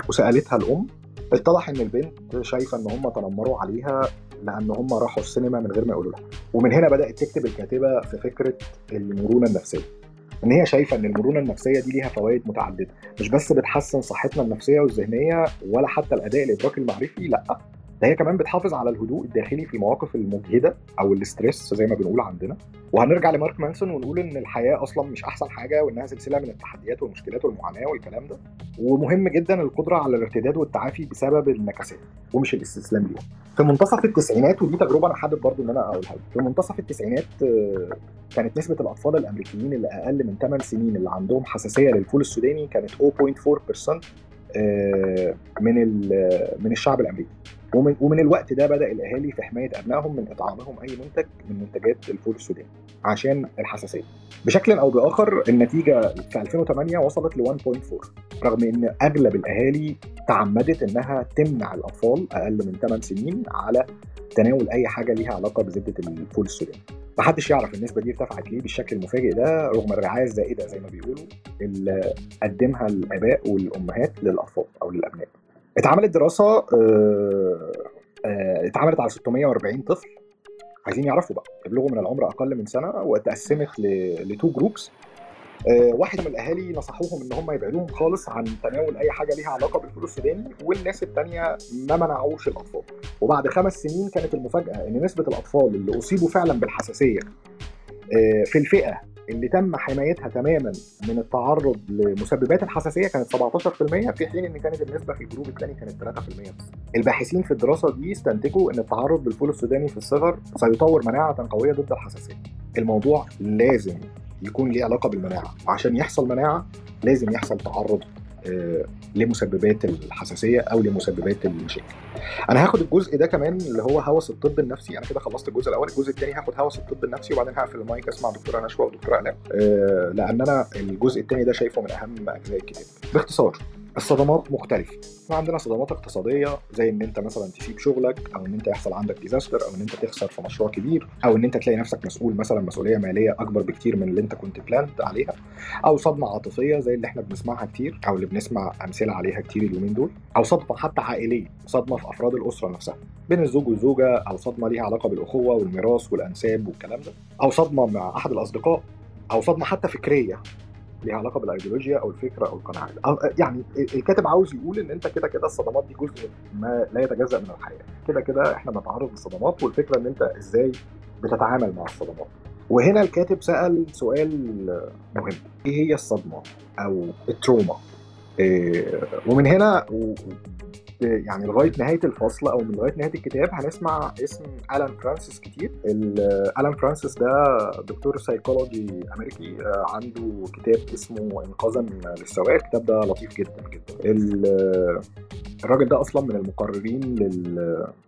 وسألتها الأم اتضح إن البنت شايفة إن هم تنمروا عليها لأن هم راحوا السينما من غير ما يقولوا لها ومن هنا بدأت تكتب الكاتبة في فكرة المرونة النفسية. إن هي شايفة إن المرونة النفسية دي ليها فوائد متعددة. مش بس بتحسن صحتنا النفسية والذهنية ولا حتى الأداء الإدراكي المعرفي لأ. ده هي كمان بتحافظ على الهدوء الداخلي في المواقف المجهدة أو ال stress زي ما بنقول عندنا. وهنرجع لمارك مانسون ونقول إن الحياة أصلا مش أحسن حاجة وإنها سلسلة من التحديات والمشكلات والمعاناة والكلام ده. ومهم جدا القدرة على الارتداد والتعافي بسبب النكسات ومش الاستسلام ليها في منتصف التسعينات ودي تجربة أنا حابب برضو إن أنا أقولها في منتصف التسعينات آه، كانت نسبة الأطفال الأمريكيين اللي أقل من 8 سنين اللي عندهم حساسية للفول السوداني كانت 0.4% آه، من من الشعب الأمريكي. ومن ومن الوقت ده بدأ الأهالي في حماية أبنائهم من إطعامهم أي منتج من منتجات الفول السوداني عشان الحساسية. بشكل أو بآخر النتيجة في 2008 وصلت ل 1.4 رغم إن أغلب الأهالي تعمدت إنها تمنع الأطفال أقل من 8 سنين على تناول أي حاجة ليها علاقة بزبدة الفول السوداني. محدش يعرف النسبة دي ارتفعت ليه بالشكل المفاجئ ده رغم الرعاية الزائدة زي ما بيقولوا اللي قدمها الآباء والأمهات للأطفال أو للأبناء. اتعملت دراسة آه، آه، اتعملت على 640 طفل. عايزين يعرفوا بقى يبلغوا من العمر أقل من سنة واتقسمت ل two groups آه، واحد من الأهالي نصحوهم إن هم يبعدوهم خالص عن تناول أي حاجة ليها علاقة بالفول السوداني والناس الثانية ما منعوش الأطفال. وبعد خمس سنين كانت المفاجأة إن نسبة الأطفال اللي أصيبوا فعلا بالحساسية في الفئة اللي تم حمايتها تماما من التعرض لمسببات الحساسية كانت 17% في حين إن كانت النسبة في ال group الثاني كانت 3% بس. الباحثين في الدراسة دي استنتجوا إن التعرض بالفول السوداني في الصغر سيطور مناعة قوية ضد الحساسية. الموضوع لازم يكون ليه علاقة بالمناعة وعشان يحصل مناعة لازم يحصل تعرض لمسببات الحساسية أو لمسببات المشاكل. أنا هاخد الجزء ده كمان اللي هو هوس الطب النفسي. أنا كده خلصت الجزء الأول الجزء الثاني هاخد هوس الطب النفسي وبعدين هقفل المايك أسمع دكتورة نشوى ودكتورة الاء أه لأن أنا الجزء الثاني ده شايفه من أهم أجزاء الكتاب. باختصار الصدمات مختلفة. إحنا عندنا صدمات اقتصادية زي إن أنت مثلا تسيب شغلك أو إن أنت يحصل عندك disaster أو إن أنت تخسر في مشروع كبير أو إن أنت تلاقي نفسك مسؤول مثلا مسؤولية مالية أكبر بكتير من اللي أنت كنت planned عليها أو صدمة عاطفية زي اللي إحنا بنسمعها كتير أو اللي بنسمع أمثلة عليها كتير اليومين دول أو صدمة حتى عائلية صدمة في أفراد الأسرة نفسها بين الزوج والزوجة أو صدمة ليها علاقة بالأخوة والميراث والأنساب والكلام ده أو صدمة مع أحد الأصدقاء أو صدمة حتى فكرية. ليها علاقة بالأيديولوجيا أو الفكرة أو القناعة. يعني الكاتب عاوز يقول إن أنت كده كده الصدمات دي جزء ما لا يتجزأ من الحياة. كده كده إحنا بنتعرض للصدمات والفكرة إن أنت إزاي بتتعامل مع الصدمات. وهنا الكاتب سأل سؤال مهم. إيه هي الصدمة أو ال trauma؟ إيه ومن هنا يعني لغاية نهاية الفصل أو من لغاية نهاية الكتاب هنسمع اسم ألان فرانسيس كتير. ألان فرانسيس ده دكتور سايكولوجي أمريكي آه، عنده كتاب اسمه إنقاذا للسواء. الكتاب ده لطيف جدا جدا. الراجل ده أصلا من المقررين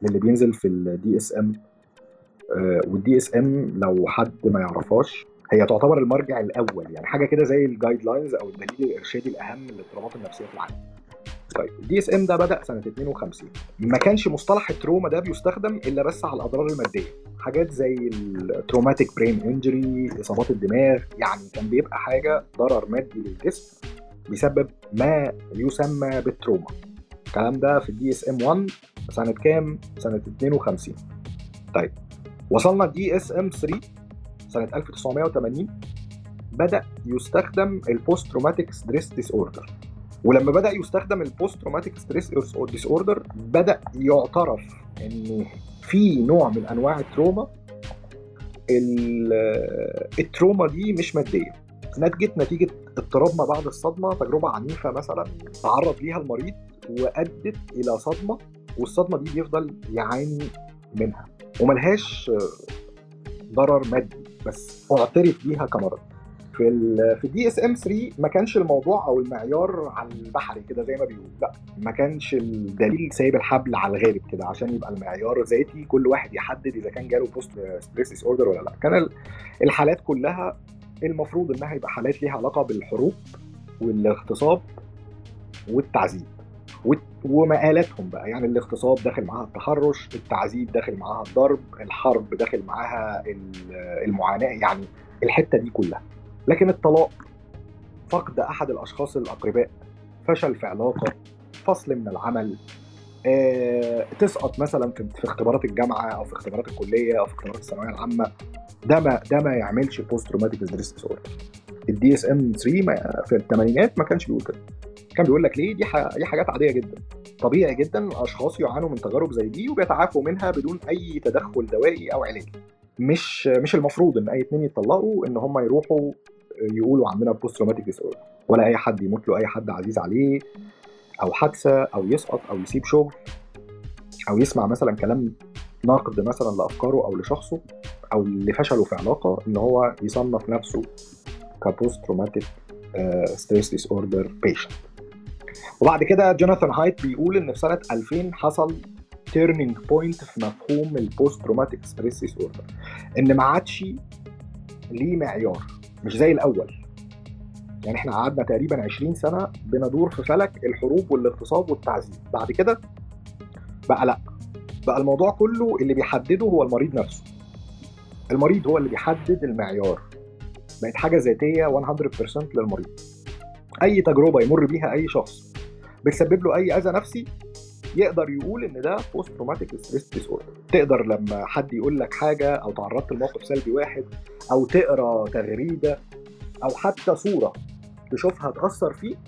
للي بينزل في ال DSM وال DSM لو حد ما يعرفهاش هي تعتبر المرجع الأول يعني حاجة كده زي ال guidelines أو الدليل الإرشادي الأهم للاضطرابات النفسية في العالم. طيب ال DSM ده بدأ سنة 52 ما كانش مصطلح ال trauma ده بيستخدم إلا بس على الأضرار المادية. حاجات زي ال traumatic brain injury إصابات الدماغ يعني كان بيبقى حاجة ضرر مادي للجسم بيسبب ما يسمى بال trauma. الكلام ده في ال DSM 1 سنة كام؟ سنة 52 طيب وصلنا DSM 3 سنة 1980 بدأ يستخدم ال post traumatic stress disorder ولما بدأ يستخدم ال post traumatic stress disorder بدأ يعترف إن في نوع من أنواع ال trauma. ال trauma دي مش مادية. نتجت نتيجة اضطراب ما بعد الصدمة تجربة عنيفة مثلا تعرض ليها المريض وأدت إلى صدمة والصدمة دي بيفضل يعاني منها. وملهاش ضرر مادي بس اعترف بيها كمرض. في ال في DSM 3 ما كانش الموضوع أو المعيار على البحري كده زي ما بيقول. لا ما كانش الدليل سايب الحبل على الغارب كده عشان يبقى المعيار ذاتي كل واحد يحدد إذا كان جاله post stress disorder ولا لا. كان الحالات كلها المفروض إنها يبقى حالات ليها علاقة بالحروب والاغتصاب والتعذيب ومقالاتهم بقى. يعني الاغتصاب داخل معاها التحرش التعذيب داخل معاها الضرب الحرب داخل معاها المعاناة يعني الحتة دي كلها. لكن الطلاق فقد أحد الأشخاص الأقرباء فشل في علاقة فصل من العمل آه، تسقط مثلا في, في اختبارات الجامعة أو في اختبارات الكلية أو في اختبارات الثانوية العامة. ده ما ده ما يعملش post traumatic stress disorder ال DSM 3 في الثمانينات ما كانش بيقول كده. كان بيقول لك ليه؟ دي دي حاجات عادية جدا. طبيعي جدا الاشخاص يعانوا من تجارب زي دي وبيتعافوا منها بدون أي تدخل دوائي أو علاجي مش مش المفروض إن أي اتنين يتطلقوا إن هم يروحوا يقولوا عندنا post traumatic dis ولا أي حد يموت له أي حد عزيز عليه أو حادثة أو يسقط أو يسيب شغل أو يسمع مثلا كلام ناقد مثلا لأفكاره أو لشخصه أو فشلوا في علاقة إن هو يصنف نفسه ك post traumatic stress disorder patient وبعد كده جوناثان هايت بيقول إن في سنة 2000 حصل turning point في مفهوم ال post traumatic stress disorder إن ما عادش ليه معيار. مش زي الأول. يعني إحنا قعدنا تقريبا 20 سنة بندور في فلك الحروب والاغتصاب والتعذيب. بعد كده بقى لأ. بقى الموضوع كله اللي بيحدده هو المريض نفسه. المريض هو اللي بيحدد المعيار. بقت حاجة ذاتية 100% للمريض. أي تجربة يمر بيها أي شخص بتسبب له أي أذى نفسي يقدر يقول إن ده post traumatic stress disorder تقدر لما حد يقول لك حاجة أو تعرضت لموقف سلبي واحد أو تقرأ تغريدة أو حتى صورة تشوفها تأثر فيك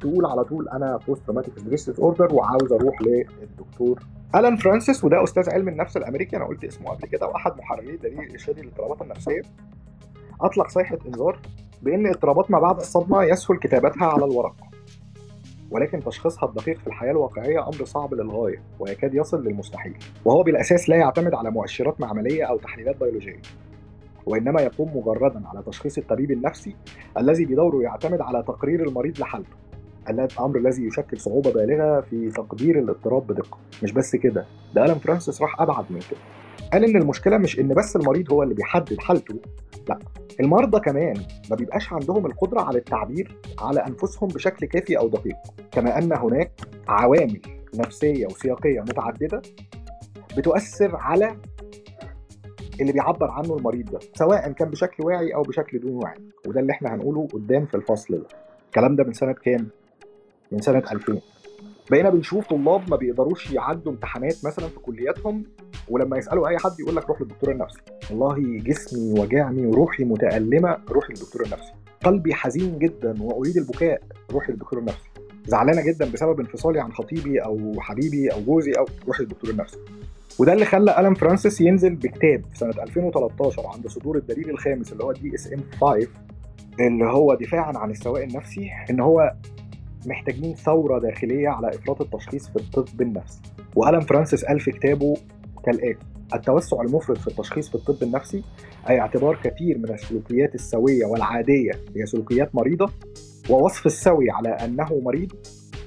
تقول على طول أنا post traumatic stress disorder وعاوز أروح للدكتور. ألان فرانسيس وده أستاذ علم النفس الأمريكي أنا قلت اسمه قبل كده وأحد محرري الدليل الارشادي للاضطرابات النفسية. أطلق صيحة إنذار بأن اضطرابات ما بعد الصدمة يسهل كتابتها على الورق. ولكن تشخيصها الدقيق في الحياة الواقعية أمر صعب للغاية ويكاد يصل للمستحيل وهو بالأساس لا يعتمد على مؤشرات معملية أو تحليلات بيولوجية وإنما يقوم مجردا على تشخيص الطبيب النفسي الذي بدوره يعتمد على تقرير المريض لحالته الأمر الذي يشكل صعوبة بالغة في تقدير الاضطراب بدقة. مش بس كده ده الم فرانسيس راح أبعد من كده قال إن المشكلة مش إن بس المريض هو اللي بيحدد حالته لا المرضى كمان ما بيبقاش عندهم القدرة على التعبير على أنفسهم بشكل كافي أو دقيق. كما أن هناك عوامل نفسية وسياقية متعددة بتؤثر على اللي بيعبر عنه المريض ده سواء كان بشكل واعي أو بشكل دون وعي وده اللي إحنا هنقوله قدام في الفصل ده. الكلام ده من سنة كام؟ من سنة 2000 بقينا بنشوف طلاب ما بيقدروش يعدوا امتحانات مثلا في كلياتهم ولما يسألوا أي حد يقول لك روح للدكتور النفسي. والله جسمي وجعني وروحي متألمة روح للدكتور النفسي. قلبي حزين جدا وأريد البكاء روح للدكتور النفسي. زعلانة جدا بسبب انفصالي عن خطيبي أو حبيبي أو جوزي أو روح للدكتور النفسي. وده اللي خلى ألان فرانسيس ينزل بكتاب في سنة 2013 عند صدور الدليل الخامس اللي هو DSM 5 اللي هو دفاعا عن السواء النفسي إن هو محتاجين ثورة داخلية على إفراط التشخيص في الطب النفسي. وألان فرانسيس قال في كتابه كالآتي التوسع المفرط في التشخيص في الطب النفسي أي اعتبار كثير من السلوكيات السوية والعادية هي سلوكيات مريضة ووصف السوي على أنه مريض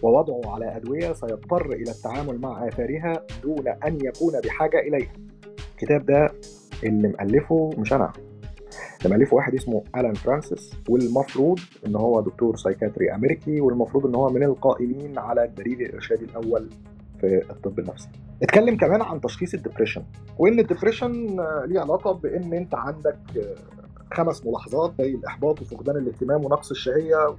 ووضعه على أدوية سيضطر إلى التعامل مع آثارها دون أن يكون بحاجة إليها. الكتاب ده اللي مألفه مش أنا اللي مألفه واحد اسمه ألان فرانسيس والمفروض إن هو دكتور psychiatry أمريكي والمفروض إن هو من القائمين على الدليل الإرشادي الأول في الطب النفسي. اتكلم كمان عن تشخيص ال depression وإن ال depression ليه علاقة بإن أنت عندك خمس ملاحظات زي الإحباط وفقدان الاهتمام ونقص الشهية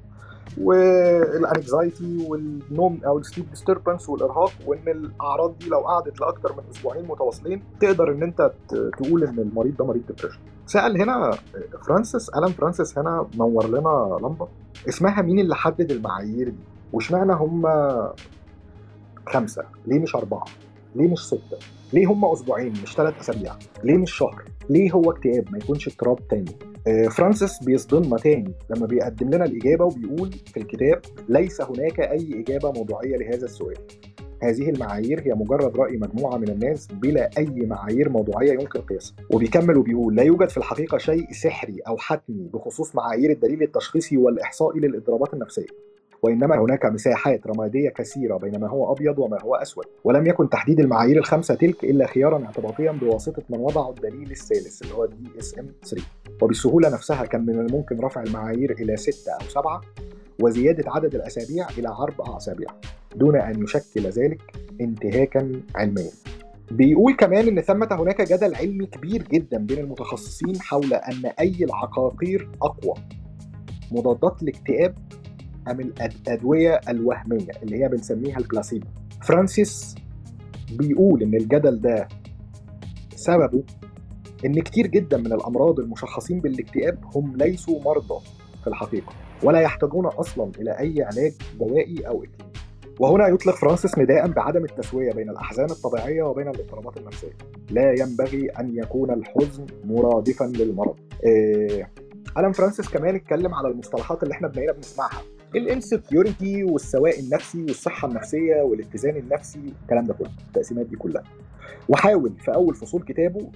وال anxiety والنوم أو ال sleep disturbance والإرهاق وإن الأعراض دي لو قعدت لاكثر من أسبوعين متواصلين تقدر إن أنت تقول إن المريض ده مريض depression سأل هنا فرانسيس ألان فرانسيس هنا نور لنا لمبة اسمها مين اللي حدد المعايير دي؟ واشمعنى هم خمسة ليه مش أربعة؟ ليه مش ستة؟ ليه هم أسبوعين مش ثلاث أسابيع؟ ليه مش شهر؟ ليه هو اكتئاب ما يكونش اضطراب تاني؟ فرانسيس بيصدمنا تاني لما بيقدم لنا الإجابة وبيقول في الكتاب ليس هناك أي إجابة موضوعية لهذا السؤال. هذه المعايير هي مجرد رأي مجموعة من الناس بلا أي معايير موضوعية يمكن قياسها. وبيكمل وبيقول لا يوجد في الحقيقة شيء سحري أو حتمي بخصوص معايير الدليل التشخيصي والإحصائي للاضطرابات النفسية. وإنما هناك مساحات رمادية كثيرة بين ما هو أبيض وما هو أسود ولم يكن تحديد المعايير الخمسة تلك إلا خيارا اعتباطيا بواسطة من وضعوا الدليل الثالث اللي هو DSM 3 وبالسهولة نفسها كان من الممكن رفع المعايير إلى ستة أو سبعة وزيادة عدد الأسابيع إلى أربع أسابيع دون أن يشكل ذلك انتهاكا علميا. بيقول كمان إن ثمة هناك جدل علمي كبير جدا بين المتخصصين حول أن أي العقاقير أقوى. مضادات الاكتئاب ام الأدوية الوهمية اللي هي بنسميها البلاسيبو. فرانسيس بيقول إن الجدل ده سببه إن كتير جدا من المرضى المشخصين بالاكتئاب هم ليسوا مرضى في الحقيقة ولا يحتاجون أصلا إلى أي علاج دوائي أو اكلينيكي وهنا يطلق فرانسيس نداء بعدم التسوية بين الأحزان الطبيعية وبين الاضطرابات النفسية. لا ينبغي أن يكون الحزن مرادفا للمرض. إيه ألان فرانسيس كمان اتكلم على المصطلحات اللي إحنا بنسمعها. ال insecurity والسواء النفسي والصحة النفسية والاتزان النفسي الكلام ده كله التقسيمات دي كلها. وحاول في أول فصول كتابه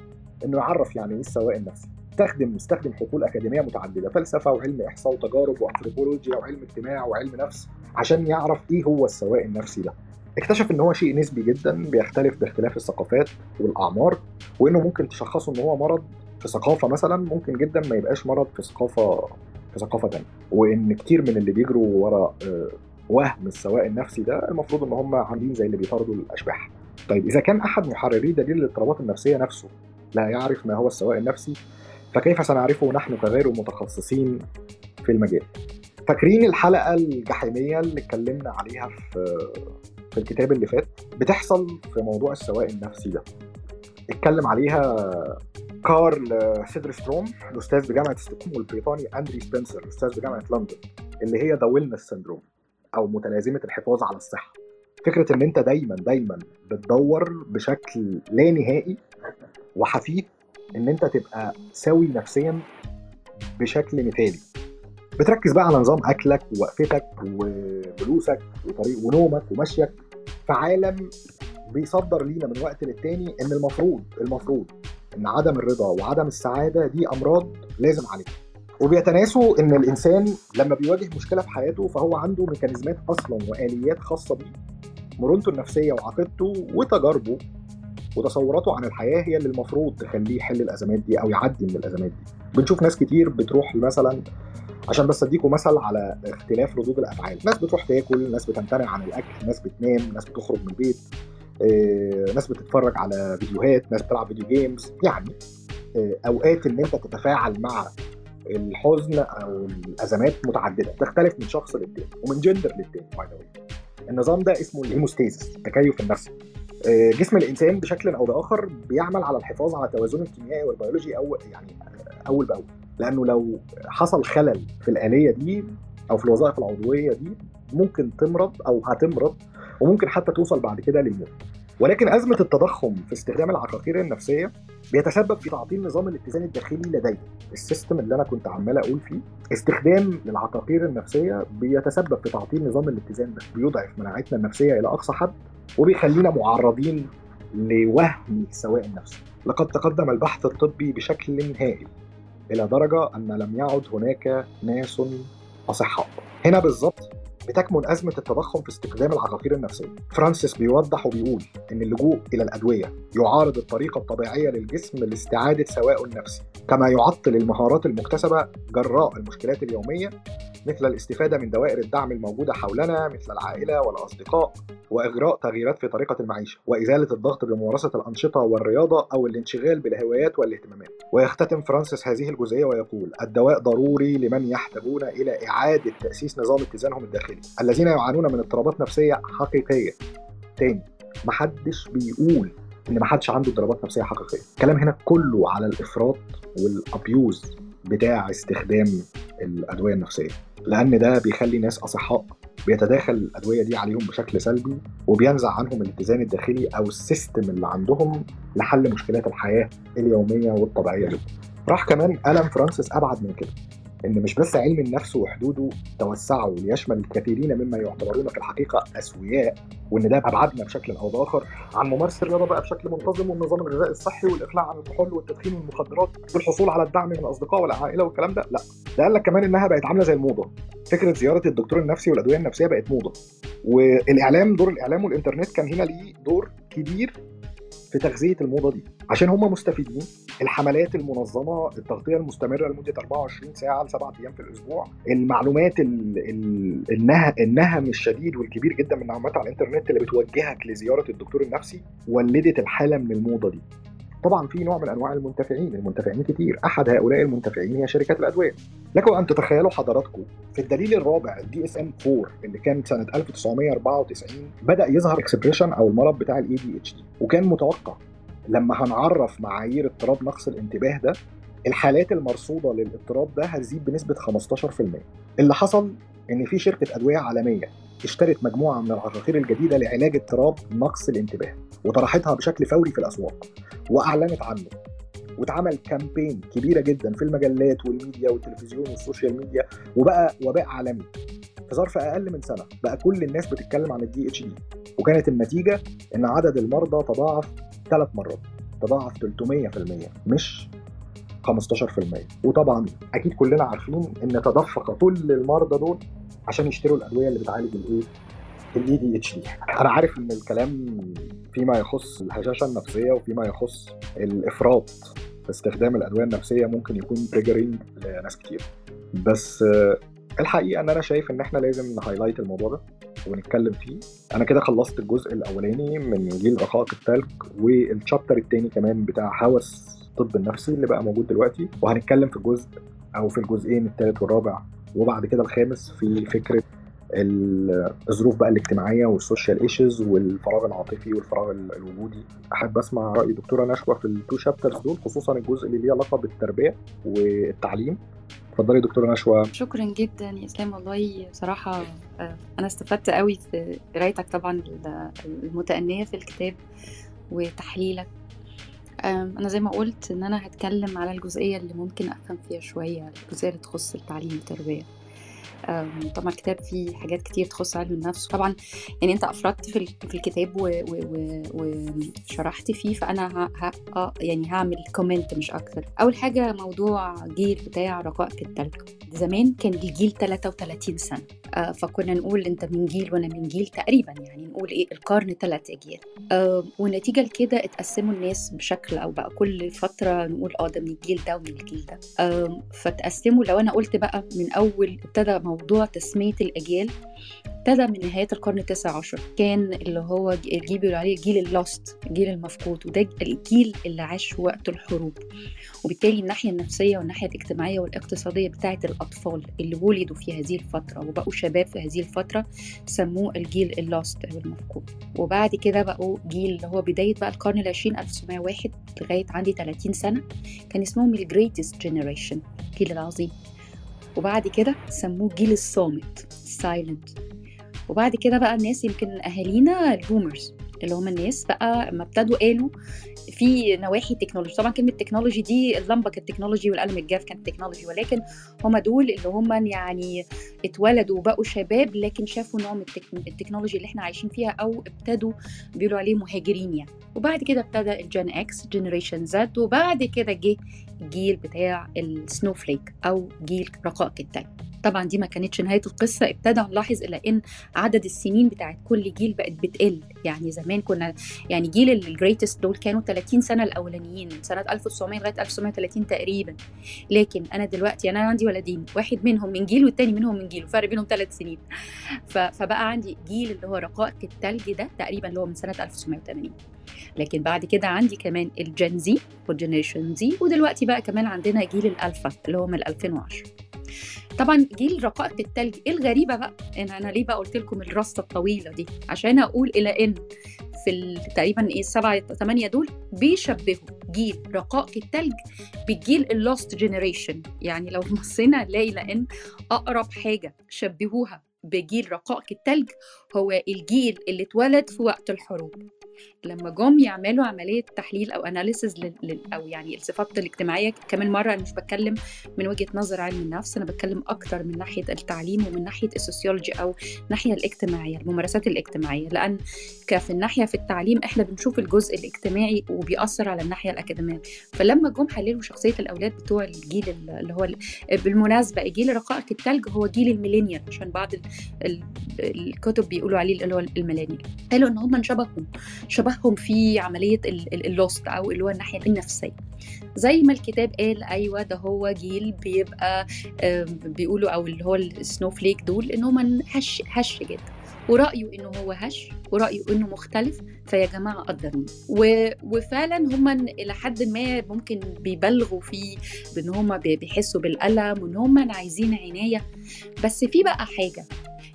إنه يعرف يعني إيه السواء النفسي. استخدم استخدم حقول أكاديمية متعددة فلسفة وعلم إحصاء وتجارب وانثروبولوجيا وعلم اجتماع وعلم نفس عشان يعرف إيه هو السواء النفسي ده. اكتشف إن هو شيء نسبي جدا بيختلف باختلاف الثقافات والأعمار وإنه ممكن تشخصه إن هو مرض في ثقافة مثلا ممكن جدا ما يبقاش مرض في ثقافة في ثقافة ثانية وإن كتير من اللي بيجروا ورا وهم السواء النفسي ده المفروض إن هم عاملين زي اللي بيطاردوا الأشباح. طيب إذا كان أحد محرري دليل الاضطرابات النفسية نفسه لا يعرف ما هو السواء النفسي فكيف سنعرفه نحن كغير متخصصين في المجال؟ فاكرين الحلقة الجحيمية اللي اتكلمنا عليها في في الكتاب اللي فات بتحصل في موضوع السواء النفسي ده. اتكلم عليها كارل سيدرستروم الأستاذ بجامعة ستوكهولم والبريطاني أندري سبنسر الأستاذ بجامعة لندن اللي هي the wellness syndrome أو متلازمة الحفاظ على الصحة. فكرة إن أنت دايما دايما بتدور بشكل لا نهائي وحثيث إن أنت تبقى سوي نفسيا بشكل مثالي. بتركز بقى على نظام أكلك ووقفتك وفلوسك وطريق ونومك ومشيك في عالم بيصدر لينا من وقت للتاني إن المفروض المفروض إن عدم الرضا وعدم السعادة دي أمراض لازم عليها. وبيتناسوا إن الإنسان لما بيواجه مشكلة في حياته فهو عنده ميكانيزمات أصلا وآليات خاصة بيه. مرونته النفسية وعقيدته وتجاربه وتصوراته عن الحياة هي اللي المفروض تخليه يحل الأزمات دي أو يعدي من الأزمات دي. بنشوف ناس كتير بتروح مثلا عشان بس اديكم مثل على اختلاف ردود الأفعال. ناس بتروح تاكل ناس بتمتنع عن الأكل ناس بتنام ناس بتخرج من البيت. ناس بتتفرج على فيديوهات ناس بتلعب video games يعني آه، أوقات إن أنت تتفاعل مع الحزن أو الأزمات متعددة تختلف من شخص للتاني ومن جندر للتاني by the النظام ده اسمه ال homeostasis التكيف النفسي. آه، جسم الإنسان بشكل أو بآخر بيعمل على الحفاظ على توازنه الكيميائي والبيولوجي أو يعني أول بأول. لأنه لو حصل خلل في الآلية دي أو في الوظائف العضوية دي ممكن تمرض أو هتمرض وممكن حتى توصل بعد كده للموت ولكن أزمة التضخم في استخدام العقاقير النفسية بيتسبب في تعطيل نظام الاتزان الداخلي لدي. السيستم اللي أنا كنت عمال أقول فيه استخدام للعقاقير النفسية بيتسبب في تعطيل نظام الاتزان ده بيضعف مناعتنا النفسية إلى أقصى حد وبيخلينا معرضين لوهم السواء النفسي لقد تقدم البحث الطبي بشكل هائل إلى درجة أن لم يعد هناك ناس أصحاء. هنا بالضبط بتكمن أزمة التضخم في استخدام العقاقير النفسية. فرانسيس بيوضح وبيقول إن اللجوء إلى الأدوية يعارض الطريقة الطبيعية للجسم لاستعادة سواءه النفسي، كما يعطل المهارات المكتسبة جراء المشكلات اليومية مثل الاستفادة من دوائر الدعم الموجودة حولنا مثل العائلة والأصدقاء وإجراء تغييرات في طريقة المعيشة وإزالة الضغط بممارسة الأنشطة والرياضة أو الانشغال بالهوايات والاهتمامات. ويختتم فرانسيس هذه الجزئية ويقول الدواء ضروري لمن يحتاجون إلى إعادة تأسيس نظام اتزانهم الداخلي الذين يعانون من اضطرابات نفسية حقيقية. تاني محدش بيقول إن محدش عنده اضطرابات نفسية حقيقية. الكلام هنا كله على الإفراط وال abuse. بتاع استخدام الأدوية النفسية لأن ده بيخلي ناس أصحاء بيتداخل الأدوية دي عليهم بشكل سلبي وبينزع عنهم الاتزان الداخلي أو ال system اللي عندهم لحل مشكلات الحياة اليومية والطبيعية جدا. راح كمان الم فرانسيس أبعد من كده إن مش بس علم النفس وحدوده توسعوا ليشمل الكثيرين مما يعتبرون في الحقيقة أسوياء وإن ده ابعدنا بشكل أو بآخر. عن ممارسة الرياضة بقى بشكل منتظم والنظام الغذائي الصحي والإقلاع عن الكحول والتدخين والمخدرات والحصول على الدعم من الأصدقاء والعائلة والكلام ده لا. ده قال لك كمان إنها بقت عاملة زي الموضة. فكرة زيارة الدكتور النفسي والأدوية النفسية بقت موضة. والإعلام دور الإعلام والإنترنت كان هنا ليه دور كبير في تغذية الموضة دي. عشان هم مستفيدين الحملات المنظمة التغطية المستمرة لمدة 24 ساعة لسبعة أيام في الأسبوع المعلومات ال ال النها النهم الشديد والكبير جدا من المعلومات على الإنترنت اللي بتوجهك لزيارة الدكتور النفسي ولدت الحالة من الموضة دي. طبعا في نوع من أنواع المنتفعين المنتفعين كتير. أحد هؤلاء المنتفعين هي شركات الأدوية. لكم أن تتخيلوا حضراتكم في الدليل الرابع ال DSM 4 اللي كان سنة 1994 بدأ يظهر expression أو المرض بتاع ال ADHD وكان متوقع لما هنعرف معايير اضطراب نقص الانتباه ده الحالات المرصودة للاضطراب ده هتزيد بنسبة 15% اللي حصل إن في شركة أدوية عالمية اشترت مجموعة من العقاقير الجديدة لعلاج اضطراب نقص الانتباه وطرحتها بشكل فوري في الأسواق. وأعلنت عنه. واتعمل campaign كبيرة جدا في المجلات والميديا والتلفزيون وال social media وبقى وباء عالمي. في ظرف أقل من سنة بقى كل الناس بتتكلم عن ال ADHD وكانت النتيجة إن عدد المرضى تضاعف ثلاث مرات. تضاعف 300% مش 15% وطبعا أكيد كلنا عارفين إن تدفق كل المرضى دول عشان يشتروا الأدوية اللي بتعالج الإيه؟ ال ADHD. أنا عارف إن الكلام فيما يخص الهشاشة النفسية وفيما يخص الإفراط في استخدام الأدوية النفسية ممكن يكون triggering لناس كتير. بس الحقيقة إن أنا شايف إن إحنا لازم ن highlight الموضوع ده ونتكلم فيه. أنا كده خلصت الجزء الأولاني من جيل رقائق التلج وال chapter الثاني كمان بتاع هوس الطب النفسي اللي بقى موجود دلوقتي. وهنتكلم في الجزء أو في الجزئين الثالث والرابع وبعد كده الخامس في فكرة الظروف بقى الاجتماعية وال social issues والفراغ العاطفي والفراغ الوجودي. أحب أسمع رأي دكتورة نشوى في ال two chapters دول خصوصا الجزء اللي ليه علاقة بالتربية والتعليم. اتفضلي دكتورة نشوى شكرا جدا يا إسلام. والله بصراحه أنا استفدت قوي في قرايتك طبعا المتأنية في الكتاب وتحليلك. أنا زي ما قلت إن أنا هتكلم على الجزئية اللي ممكن أفهم فيها شوية الجزئية اللي تخص التعليم والتربية. أم، طبعا الكتاب فيه حاجات كتير تخص علم النفس. طبعا يعني أنت افردت في في الكتاب وشرحت فيه فأنا ه... آه يعني هعمل كومنت مش أكتر. أول حاجة موضوع جيل بتاع رقائق التلج. زمان كان الجيل 33 سنة. آه فكنا نقول أنت من جيل وأنا من جيل تقريبا يعني نقول إيه القرن ثلاث أجيال. آه ونتيجة لكده اتقسموا الناس بشكل أو بقى كل فترة نقول آه ده من الجيل ده ومن الجيل ده. فتقسموا لو أنا قلت بقى من أول ابتدى موضوع تسمية الاجيال ابتدى من نهاية القرن التاسع عشر. كان اللي هو الجيل بيقولوا عليه الجيل اللوست الجيل المفقود وده الجيل اللي عاش وقت الحروب. وبالتالي الناحية النفسية والناحية الاجتماعية والاقتصادية بتاعة الأطفال اللي ولدوا في هذه الفترة وبقوا شباب في هذه الفترة سموه الجيل ال lost أو المفقود وبعد كده بقوا جيل اللي هو بداية بقى القرن العشرين 1901 لغاية عندي 30 سنة كان اسمهم ال greatest generation الجيل العظيم. وبعد كده سموه الجيل الصامت silent وبعد كده بقى الناس يمكن أهالينا ال boomers اللي هم الناس بقى لما ابتدوا قالوا في نواحي technology طبعا كلمة technology دي اللمبة كانت technology والقلم الجاف كانت technology ولكن هم دول اللي هم يعني اتولدوا وبقوا شباب لكن شافوا نوع من ال tech- ال technology اللي إحنا عايشين فيها أو ابتدوا بيقولوا عليه مهاجرين يعني. وبعد كده ابتدى ال Gen X generation Z وبعد كده جه الجيل بتاع ال snowflake أو جيل رقائق التلج. طبعا دي ما كانتش نهاية القصة ابتدى نلاحظ إلى إن عدد السنين بتاعت كل جيل بقت بتقل. يعني زمان كنا يعني جيل ال greatest دول كانوا 30 سنة الأولانيين من سنة 1900 لغاية 1930 تقريبا. لكن أنا دلوقتي أنا عندي ولدين واحد منهم من جيل والتاني منهم من جيل وفرق بينهم ثلاث سنين. فبقى عندي جيل اللي هو رقائق التلج ده تقريبا اللي هو من سنة 1980 لكن بعد كده عندي كمان الجن زي والجنريشن زي ودلوقتي بقى كمان عندنا جيل الألفا اللي هو من 2010 طبعا جيل رقائق التلج الغريبة بقى إن أنا ليه بقى قلت لكم الرصة الطويلة دي؟ عشان أقول إلى إن في تقريبا إيه السبعه ثمانيه دول بيشبهوا جيل رقائق التلج بالجيل ال lost generation يعني لو بصينا نلاقي لأن أقرب حاجة شبهوها بجيل رقائق التلج هو الجيل اللي اتولد في وقت الحروب. لما جم يعملوا عملية تحليل أو analysis أو يعني الصفات الاجتماعية كمان مرة أنا مش بتكلم من وجهة نظر علم النفس أنا بتكلم أكتر من ناحية التعليم ومن ناحية ال sociology أو الناحية الاجتماعية الممارسات الاجتماعية. لأن كفي الناحية في التعليم إحنا بنشوف الجزء الاجتماعي وبيأثر على الناحية الأكاديمية. فلما جم حللوا شخصية الأولاد بتوع الجيل اللي هو بالمناسبة جيل رقائق التلج هو جيل ال millennial عشان بعض ال- ال- الكتب بيقولوا عليه اللي هو ال millennial. قالوا إن هم شبههم شبههم في عملية ال- ال- ال lost أو اللي هو الناحية النفسية. زي ما الكتاب قال أيوه ده هو جيل بيبقى بيقولوا أو اللي هو ال snowflake دول ان هم هش هش جدا. ورأيه إنه هو هش ورأيه إنه مختلف فيا جماعة قدروني. وفعلا هم إلى حد ما ممكن بيبالغوا في بإن هم بيحسوا بالألم وإن هم عايزين عناية. بس في بقى حاجة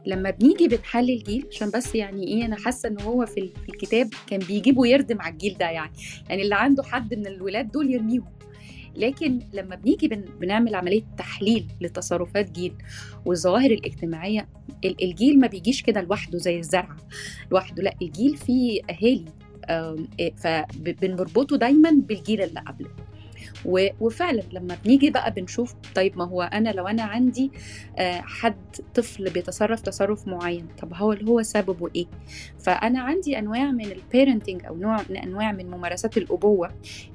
لما بنيجي بنحلل جيل عشان بس يعني إيه أنا حاسة إن هو في ال- في الكتاب كان بيجيبوا يردم على الجيل ده يعني. يعني اللي عنده حد من الولاد دول يرميهم. لكن لما بنيجي بن بنعمل عملية تحليل لتصرفات جيل والظواهر الاجتماعية ال- الجيل ما بيجيش كده لوحده زي الزرع لوحده لا الجيل فيه أهالي إيه، فبنربطه دايما بالجيل اللي قبله. وفعلا لما بنيجي بقى بنشوف طيب ما هو أنا لو أنا عندي آه، حد طفل بيتصرف تصرف معين طب هو اللي هو سببه إيه؟ فأنا عندي أنواع من ال parenting أو نوع من أنواع من ممارسات الأبوة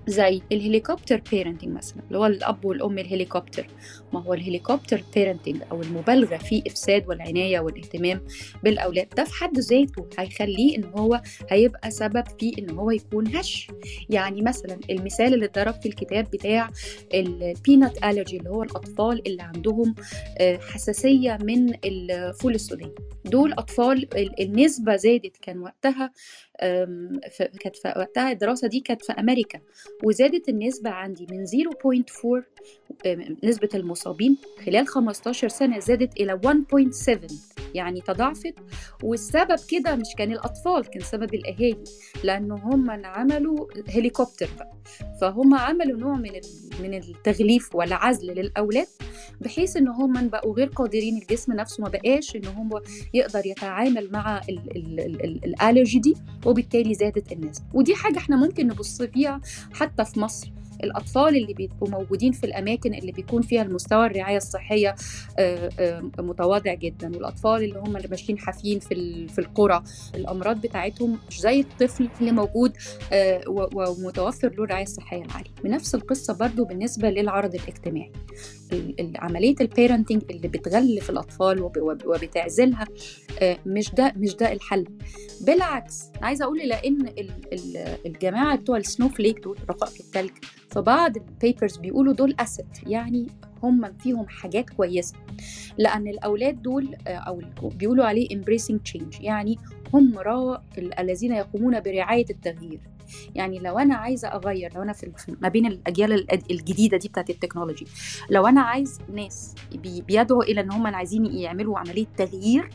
زي ال helicopter parenting مثلا اللي هو الأب والأم الهليكوبتر ما هو ال helicopter parenting أو المبالغة في إفساد والعناية والاهتمام بالأولاد ده في حد ذاته هيخليه إن هو هيبقى سبب في إن هو يكون هش. يعني مثلا المثال اللي اتضرب في الكتاب بتاع ال peanut allergy اللي هو الأطفال اللي عندهم آه، حساسية من الفول السوداني. دول أطفال ال- النسبة زادت كان وقتها كانت في وقتها الدراسة دي كانت في أمريكا وزادت النسبة عندي من 0.4 آم، نسبة المصابين خلال 15 سنة زادت إلى 1.7 يعني تضاعفت والسبب كده مش كان الأطفال كان سبب الأهالي لأنه هم عملوا هليكوبتر بقى فهم عملوا نوع من من التغليف والعزل للأولاد بحيث إن هم بقوا غير قادرين الجسم نفسه ما بقاش إن هو يقدر يتعامل مع ال- ال- ال- ال- الالرجي دي وبالتالي زادت النسبة ودي حاجة إحنا ممكن نبص فيها حتى في مصر. الأطفال اللي بيبقوا موجودين في الأماكن اللي بيكون فيها المستوى الرعاية الصحية متواضع جدا. والأطفال اللي هم اللي ماشيين حافيين في في القرى الأمراض بتاعتهم مش زي الطفل اللي موجود ومتوفر له الرعاية الصحية العالية. بنفس القصة برضو بالنسبة للعرض الاجتماعي. عملية البيرنتنج اللي بتغلف الأطفال وبتعزلها مش ده مش ده الحل. بالعكس عايزة أقول لأن الجماعة بتوع ال snowflake دول رقائق التلج في بعض ال papers بيقولوا دول asset يعني هم فيهم حاجات كويسة. لأن الأولاد دول أو بيقولوا عليه embracing change يعني هم رعاة الذين يقومون برعاية التغيير. يعني لو أنا عايزة أغير لو أنا في ما بين الأجيال الجديدة دي بتاعت التكنولوجي لو أنا عايز ناس بيدعوا إلى إن هم عايزين يعملوا عملية تغيير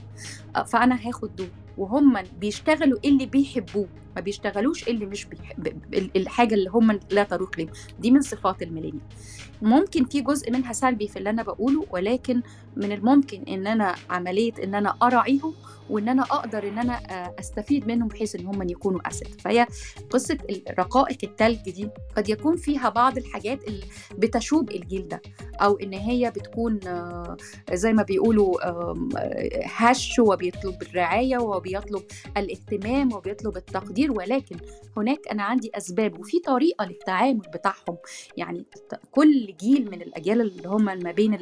فأنا هاخد دول وهم بيشتغلوا اللي بيحبوه. ما بيشتغلوش اللي مش بيحب الحاجة اللي هم لا تروق لهم دي من صفات الميلينيال ممكن في جزء منها سلبي في اللي أنا بقوله ولكن من الممكن إن أنا عملية إن أنا أراعيهم وإن أنا أقدر إن أنا أستفيد منهم بحيث إن هم يكونوا أسد. فهي قصة رقائق التلج دي قد يكون فيها بعض الحاجات اللي بتشوب الجيل ده أو إن هي بتكون زي ما بيقولوا هش وبيطلب الرعاية وبيطلب الاهتمام وبيطلب التقدير. ولكن هناك أنا عندي أسباب وفي طريقة للتعامل بتاعهم. يعني كل جيل من الأجيال اللي هم ما بين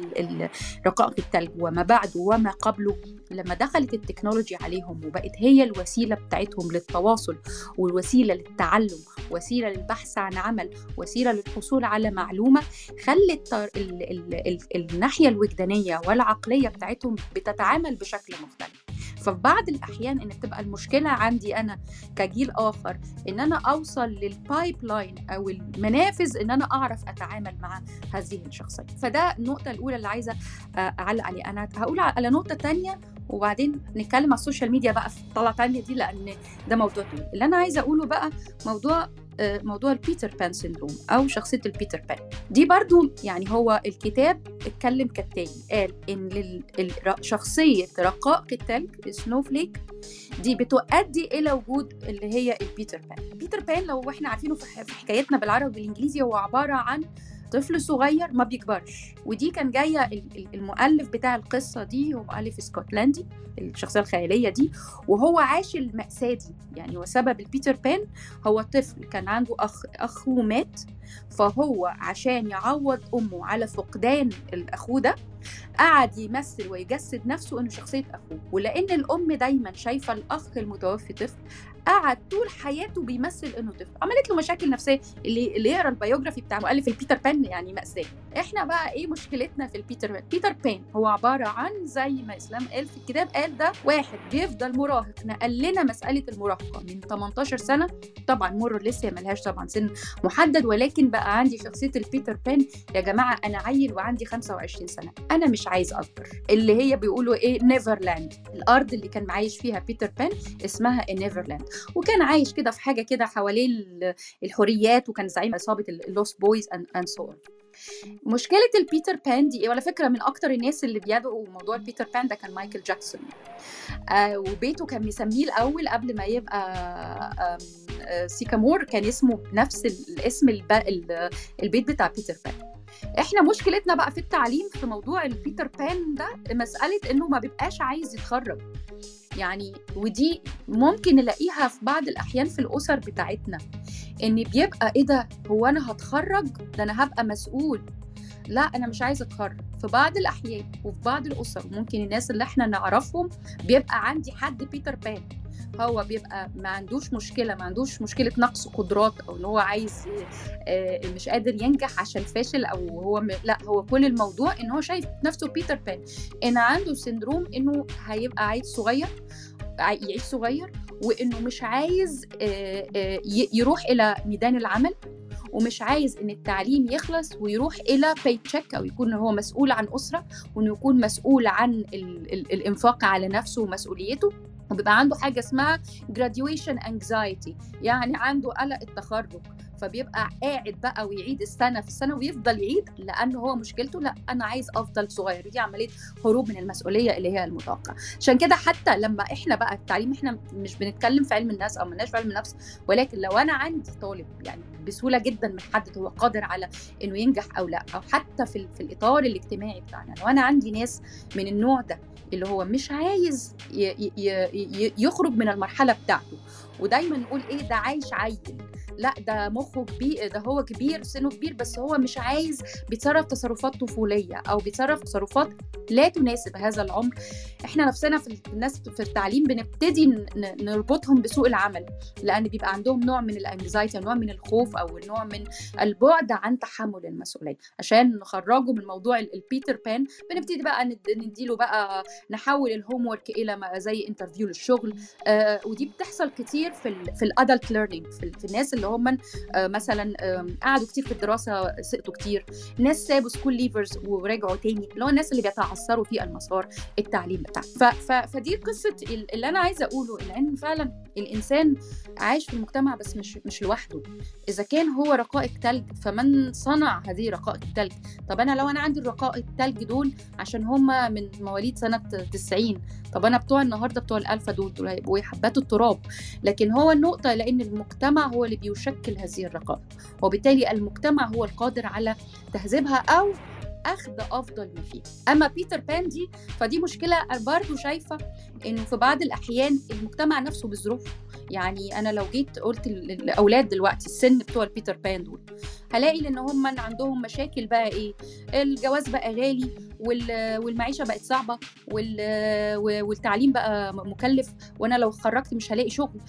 رقائق التلج وما بعده وما قبله لما دخلت التكنولوجي عليهم وبقت هي الوسيلة بتاعتهم للتواصل والوسيلة للتعلم وسيلة للبحث عن عمل وسيلة للحصول على معلومة خلت ال ال ال الناحية الوجدانية والعقلية بتاعتهم بتتعامل بشكل مختلف. ففي بعض الأحيان إن بتبقى المشكلة عندي أنا كجيل آخر إن أنا أوصل للبايب لاين أو المنافذ إن أنا أعرف أتعامل مع هذه الشخصية. فده النقطة الأولى اللي عايزة أعلق عليها. أنا هقول على نقطة تانية وبعدين نتكلم على ال social media بقى في طلعة تانية دي لأن ده موضوع طويل. اللي أنا عايزة أقوله بقى موضوع موضوع ال Peter Pan syndrome أو شخصية ال Peter Pan دي برضو يعني هو الكتاب اتكلم كالتالي. قال إن شخصية رقائق التلج snowflake دي بتؤدي إلى وجود اللي هي ال Peter Pan Peter Pan لو إحنا عارفينه في حكايتنا بالعربي والإنجليزي هو عبارة عن طفل صغير ما بيكبرش. ودي كان جاية المؤلف بتاع القصة دي هو مؤلف اسكتلندي الشخصية الخيالية دي وهو عاش المأساة دي. يعني وسبب ال Peter Pan هو طفل كان عنده اخ اخوه مات فهو عشان يعوض أمه على فقدان الأخو ده قعد يمثل ويجسد نفسه إنه شخصية أخوه. ولأن الأم دايما شايفة الأخ المتوفي طفل قعد طول حياته بيمثل انه طفل. عملت له مشاكل نفسية. اللي اللي يقرأ ال biography بتاع مؤلف ال Peter Pan يعني مأساة. إحنا بقى إيه مشكلتنا في ال Peter Pan؟ Peter Pan هو عبارة عن زي ما إسلام قال في الكتاب قال ده واحد بيفضل مراهق. نقل لنا مسألة المراهقة من 18 سنة. طبعا مر لسه ملهاش طبعا سن محدد ولكن بقى عندي شخصية ال Peter Pan. يا جماعة أنا عيل وعندي 25 سنة. أنا مش عايز أكبر. اللي هي بيقولوا إيه Neverland الأرض اللي كان عايش فيها Peter Pan اسمها Neverland وكان عايش كده في حاجة كده حواليه الحريات وكان زعيم عصابة ال Lost Boys and so مشكلة ال Peter Pan دي وعلى فكرة من أكتر الناس اللي بيدعوا موضوع ال Peter Pan ده كان مايكل جاكسون آه وبيته كان مسميه الأول قبل ما يبقى آه Sycamore كان اسمه نفس الاسم البيت بتاع Peter Pan إحنا مشكلتنا بقى في التعليم في موضوع ال Peter Pan ده مسألة إنه ما بيبقاش عايز يتخرج. يعني ودي ممكن نلاقيها في بعض الأحيان في الأسر بتاعتنا إن بيبقى إيه ده؟ هو أنا هتخرج؟ ده أنا هبقى مسؤول. لا أنا مش عايزه أتخرج. في بعض الأحيان وفي بعض الأسر ممكن الناس اللي إحنا نعرفهم بيبقى عندي حد بيتر بان هو بيبقى ما عندوش مشكلة ما عندوش مشكلة نقص قدرات أو إن هو عايز مش قادر ينجح عشان فاشل أو هو م... لا هو كل الموضوع إن هو شايف نفسه بيتر بان. إن عنده syndrome إنه هيبقى عيل صغير يعيش صغير وإنه مش عايز يروح إلى ميدان العمل ومش عايز إن التعليم يخلص ويروح إلى paycheck أو يكون هو مسؤول عن أسرة وإنه يكون مسؤول عن ال ال الإنفاق على نفسه ومسؤوليته. وبيبقى عنده حاجة اسمها graduation anxiety يعني عنده قلق التخرج. فبيبقى قاعد بقى ويعيد السنة في السنة ويفضل يعيد لأن هو مشكلته لا أنا عايز أفضل صغير. دي عملية هروب من المسؤولية اللي هي المتوقعة. عشان كده حتى لما إحنا بقى التعليم إحنا مش بنتكلم في علم النفس أو مالناش في علم النفس ولكن لو أنا عندي طالب يعني بسهولة جدا بنحدد هو قادر على إنه ينجح أو لا أو حتى في, في الإطار الاجتماعي بتاعنا لو أنا عندي ناس من النوع ده اللي هو مش عايز يخرج من المرحلة بتاعته. ودايما نقول إيه؟ ده عايش عيل. لا ده مخه كبير ده هو كبير سنه كبير بس هو مش عايز بيتصرف تصرفات طفولية أو بيتصرف تصرفات لا تناسب هذا العمر. إحنا نفسنا في الناس في التعليم بنبتدي نربطهم بسوق العمل لأن بيبقى عندهم نوع من ال anxiety نوع من الخوف أو نوع من البعد عن تحمل المسؤولية. عشان نخرجه من موضوع ال Peter Pan بنبتدي بقى نديله بقى نحول ال homework إلى زي interview للشغل. آه ودي بتحصل كتير في ال في ال adult learning في, في الناس اللي هم آه مثلا قعدوا كتير في الدراسة سقطوا كتير. ناس سابوا school leavers ورجعوا تاني اللي هو الناس اللي بيتعثروا في المسار التعليم بتاعهم. فدي قصة اللي أنا عايزة أقوله لأن فعلا الإنسان عايش في المجتمع بس مش مش لوحده. إذا كان هو رقائق تلج فمن صنع هذه رقائق التلج؟ طب أنا لو أنا عندي الرقائق التلج دول عشان هم من مواليد سنة 90 طب أنا بتوع النهارده بتوع الالفا دول دول هيبقوا حبات التراب. لكن هو النقطة لأن المجتمع هو اللي بيشكل هذه الرقائق. وبالتالي المجتمع هو القادر على تهذيبها أو أخذ أفضل ما فيها أما بيتر بان دي فدي مشكلة برضه شايفة إنه في بعض الأحيان المجتمع نفسه بظروفه يعني أنا لو جيت قلت للاولاد دلوقتي السن بتوع البيتر بان دول هلاقي إن هم عندهم مشاكل بقى إيه؟ الجواز بقى غالي والمعيشة بقت صعبة والتعليم بقى مكلف وأنا لو خرجت مش هلاقي شغل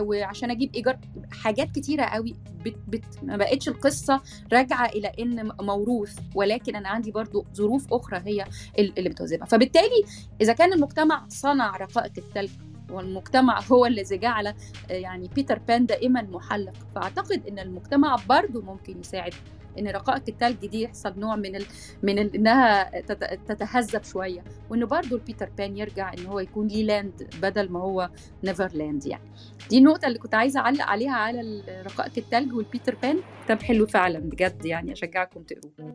وعشان أجيب إيجار. حاجات كتيرة قوي بت بت ما بقتش القصة راجعة إلى إن موروث ولكن أنا عندي برضو ظروف أخرى هي اللي بتوزنها فبالتالي إذا كان المجتمع صنع رقائق الثلج والمجتمع هو الذي جعل يعني بيتر بان دائما محلق. فأعتقد إن المجتمع برضه ممكن يساعد إن رقائق الثلج دي يحصل نوع من ال... من ال... انها تتهذب شوية. وإنه برضه ال Peter Pan يرجع إن هو يكون ليه land بدل ما هو Neverland يعني. دي النقطة اللي كنت عايزة أعلق عليها على رقائق الثلج وال Peter Pan. كتاب حلو فعلا بجد يعني أشجعكم تقروه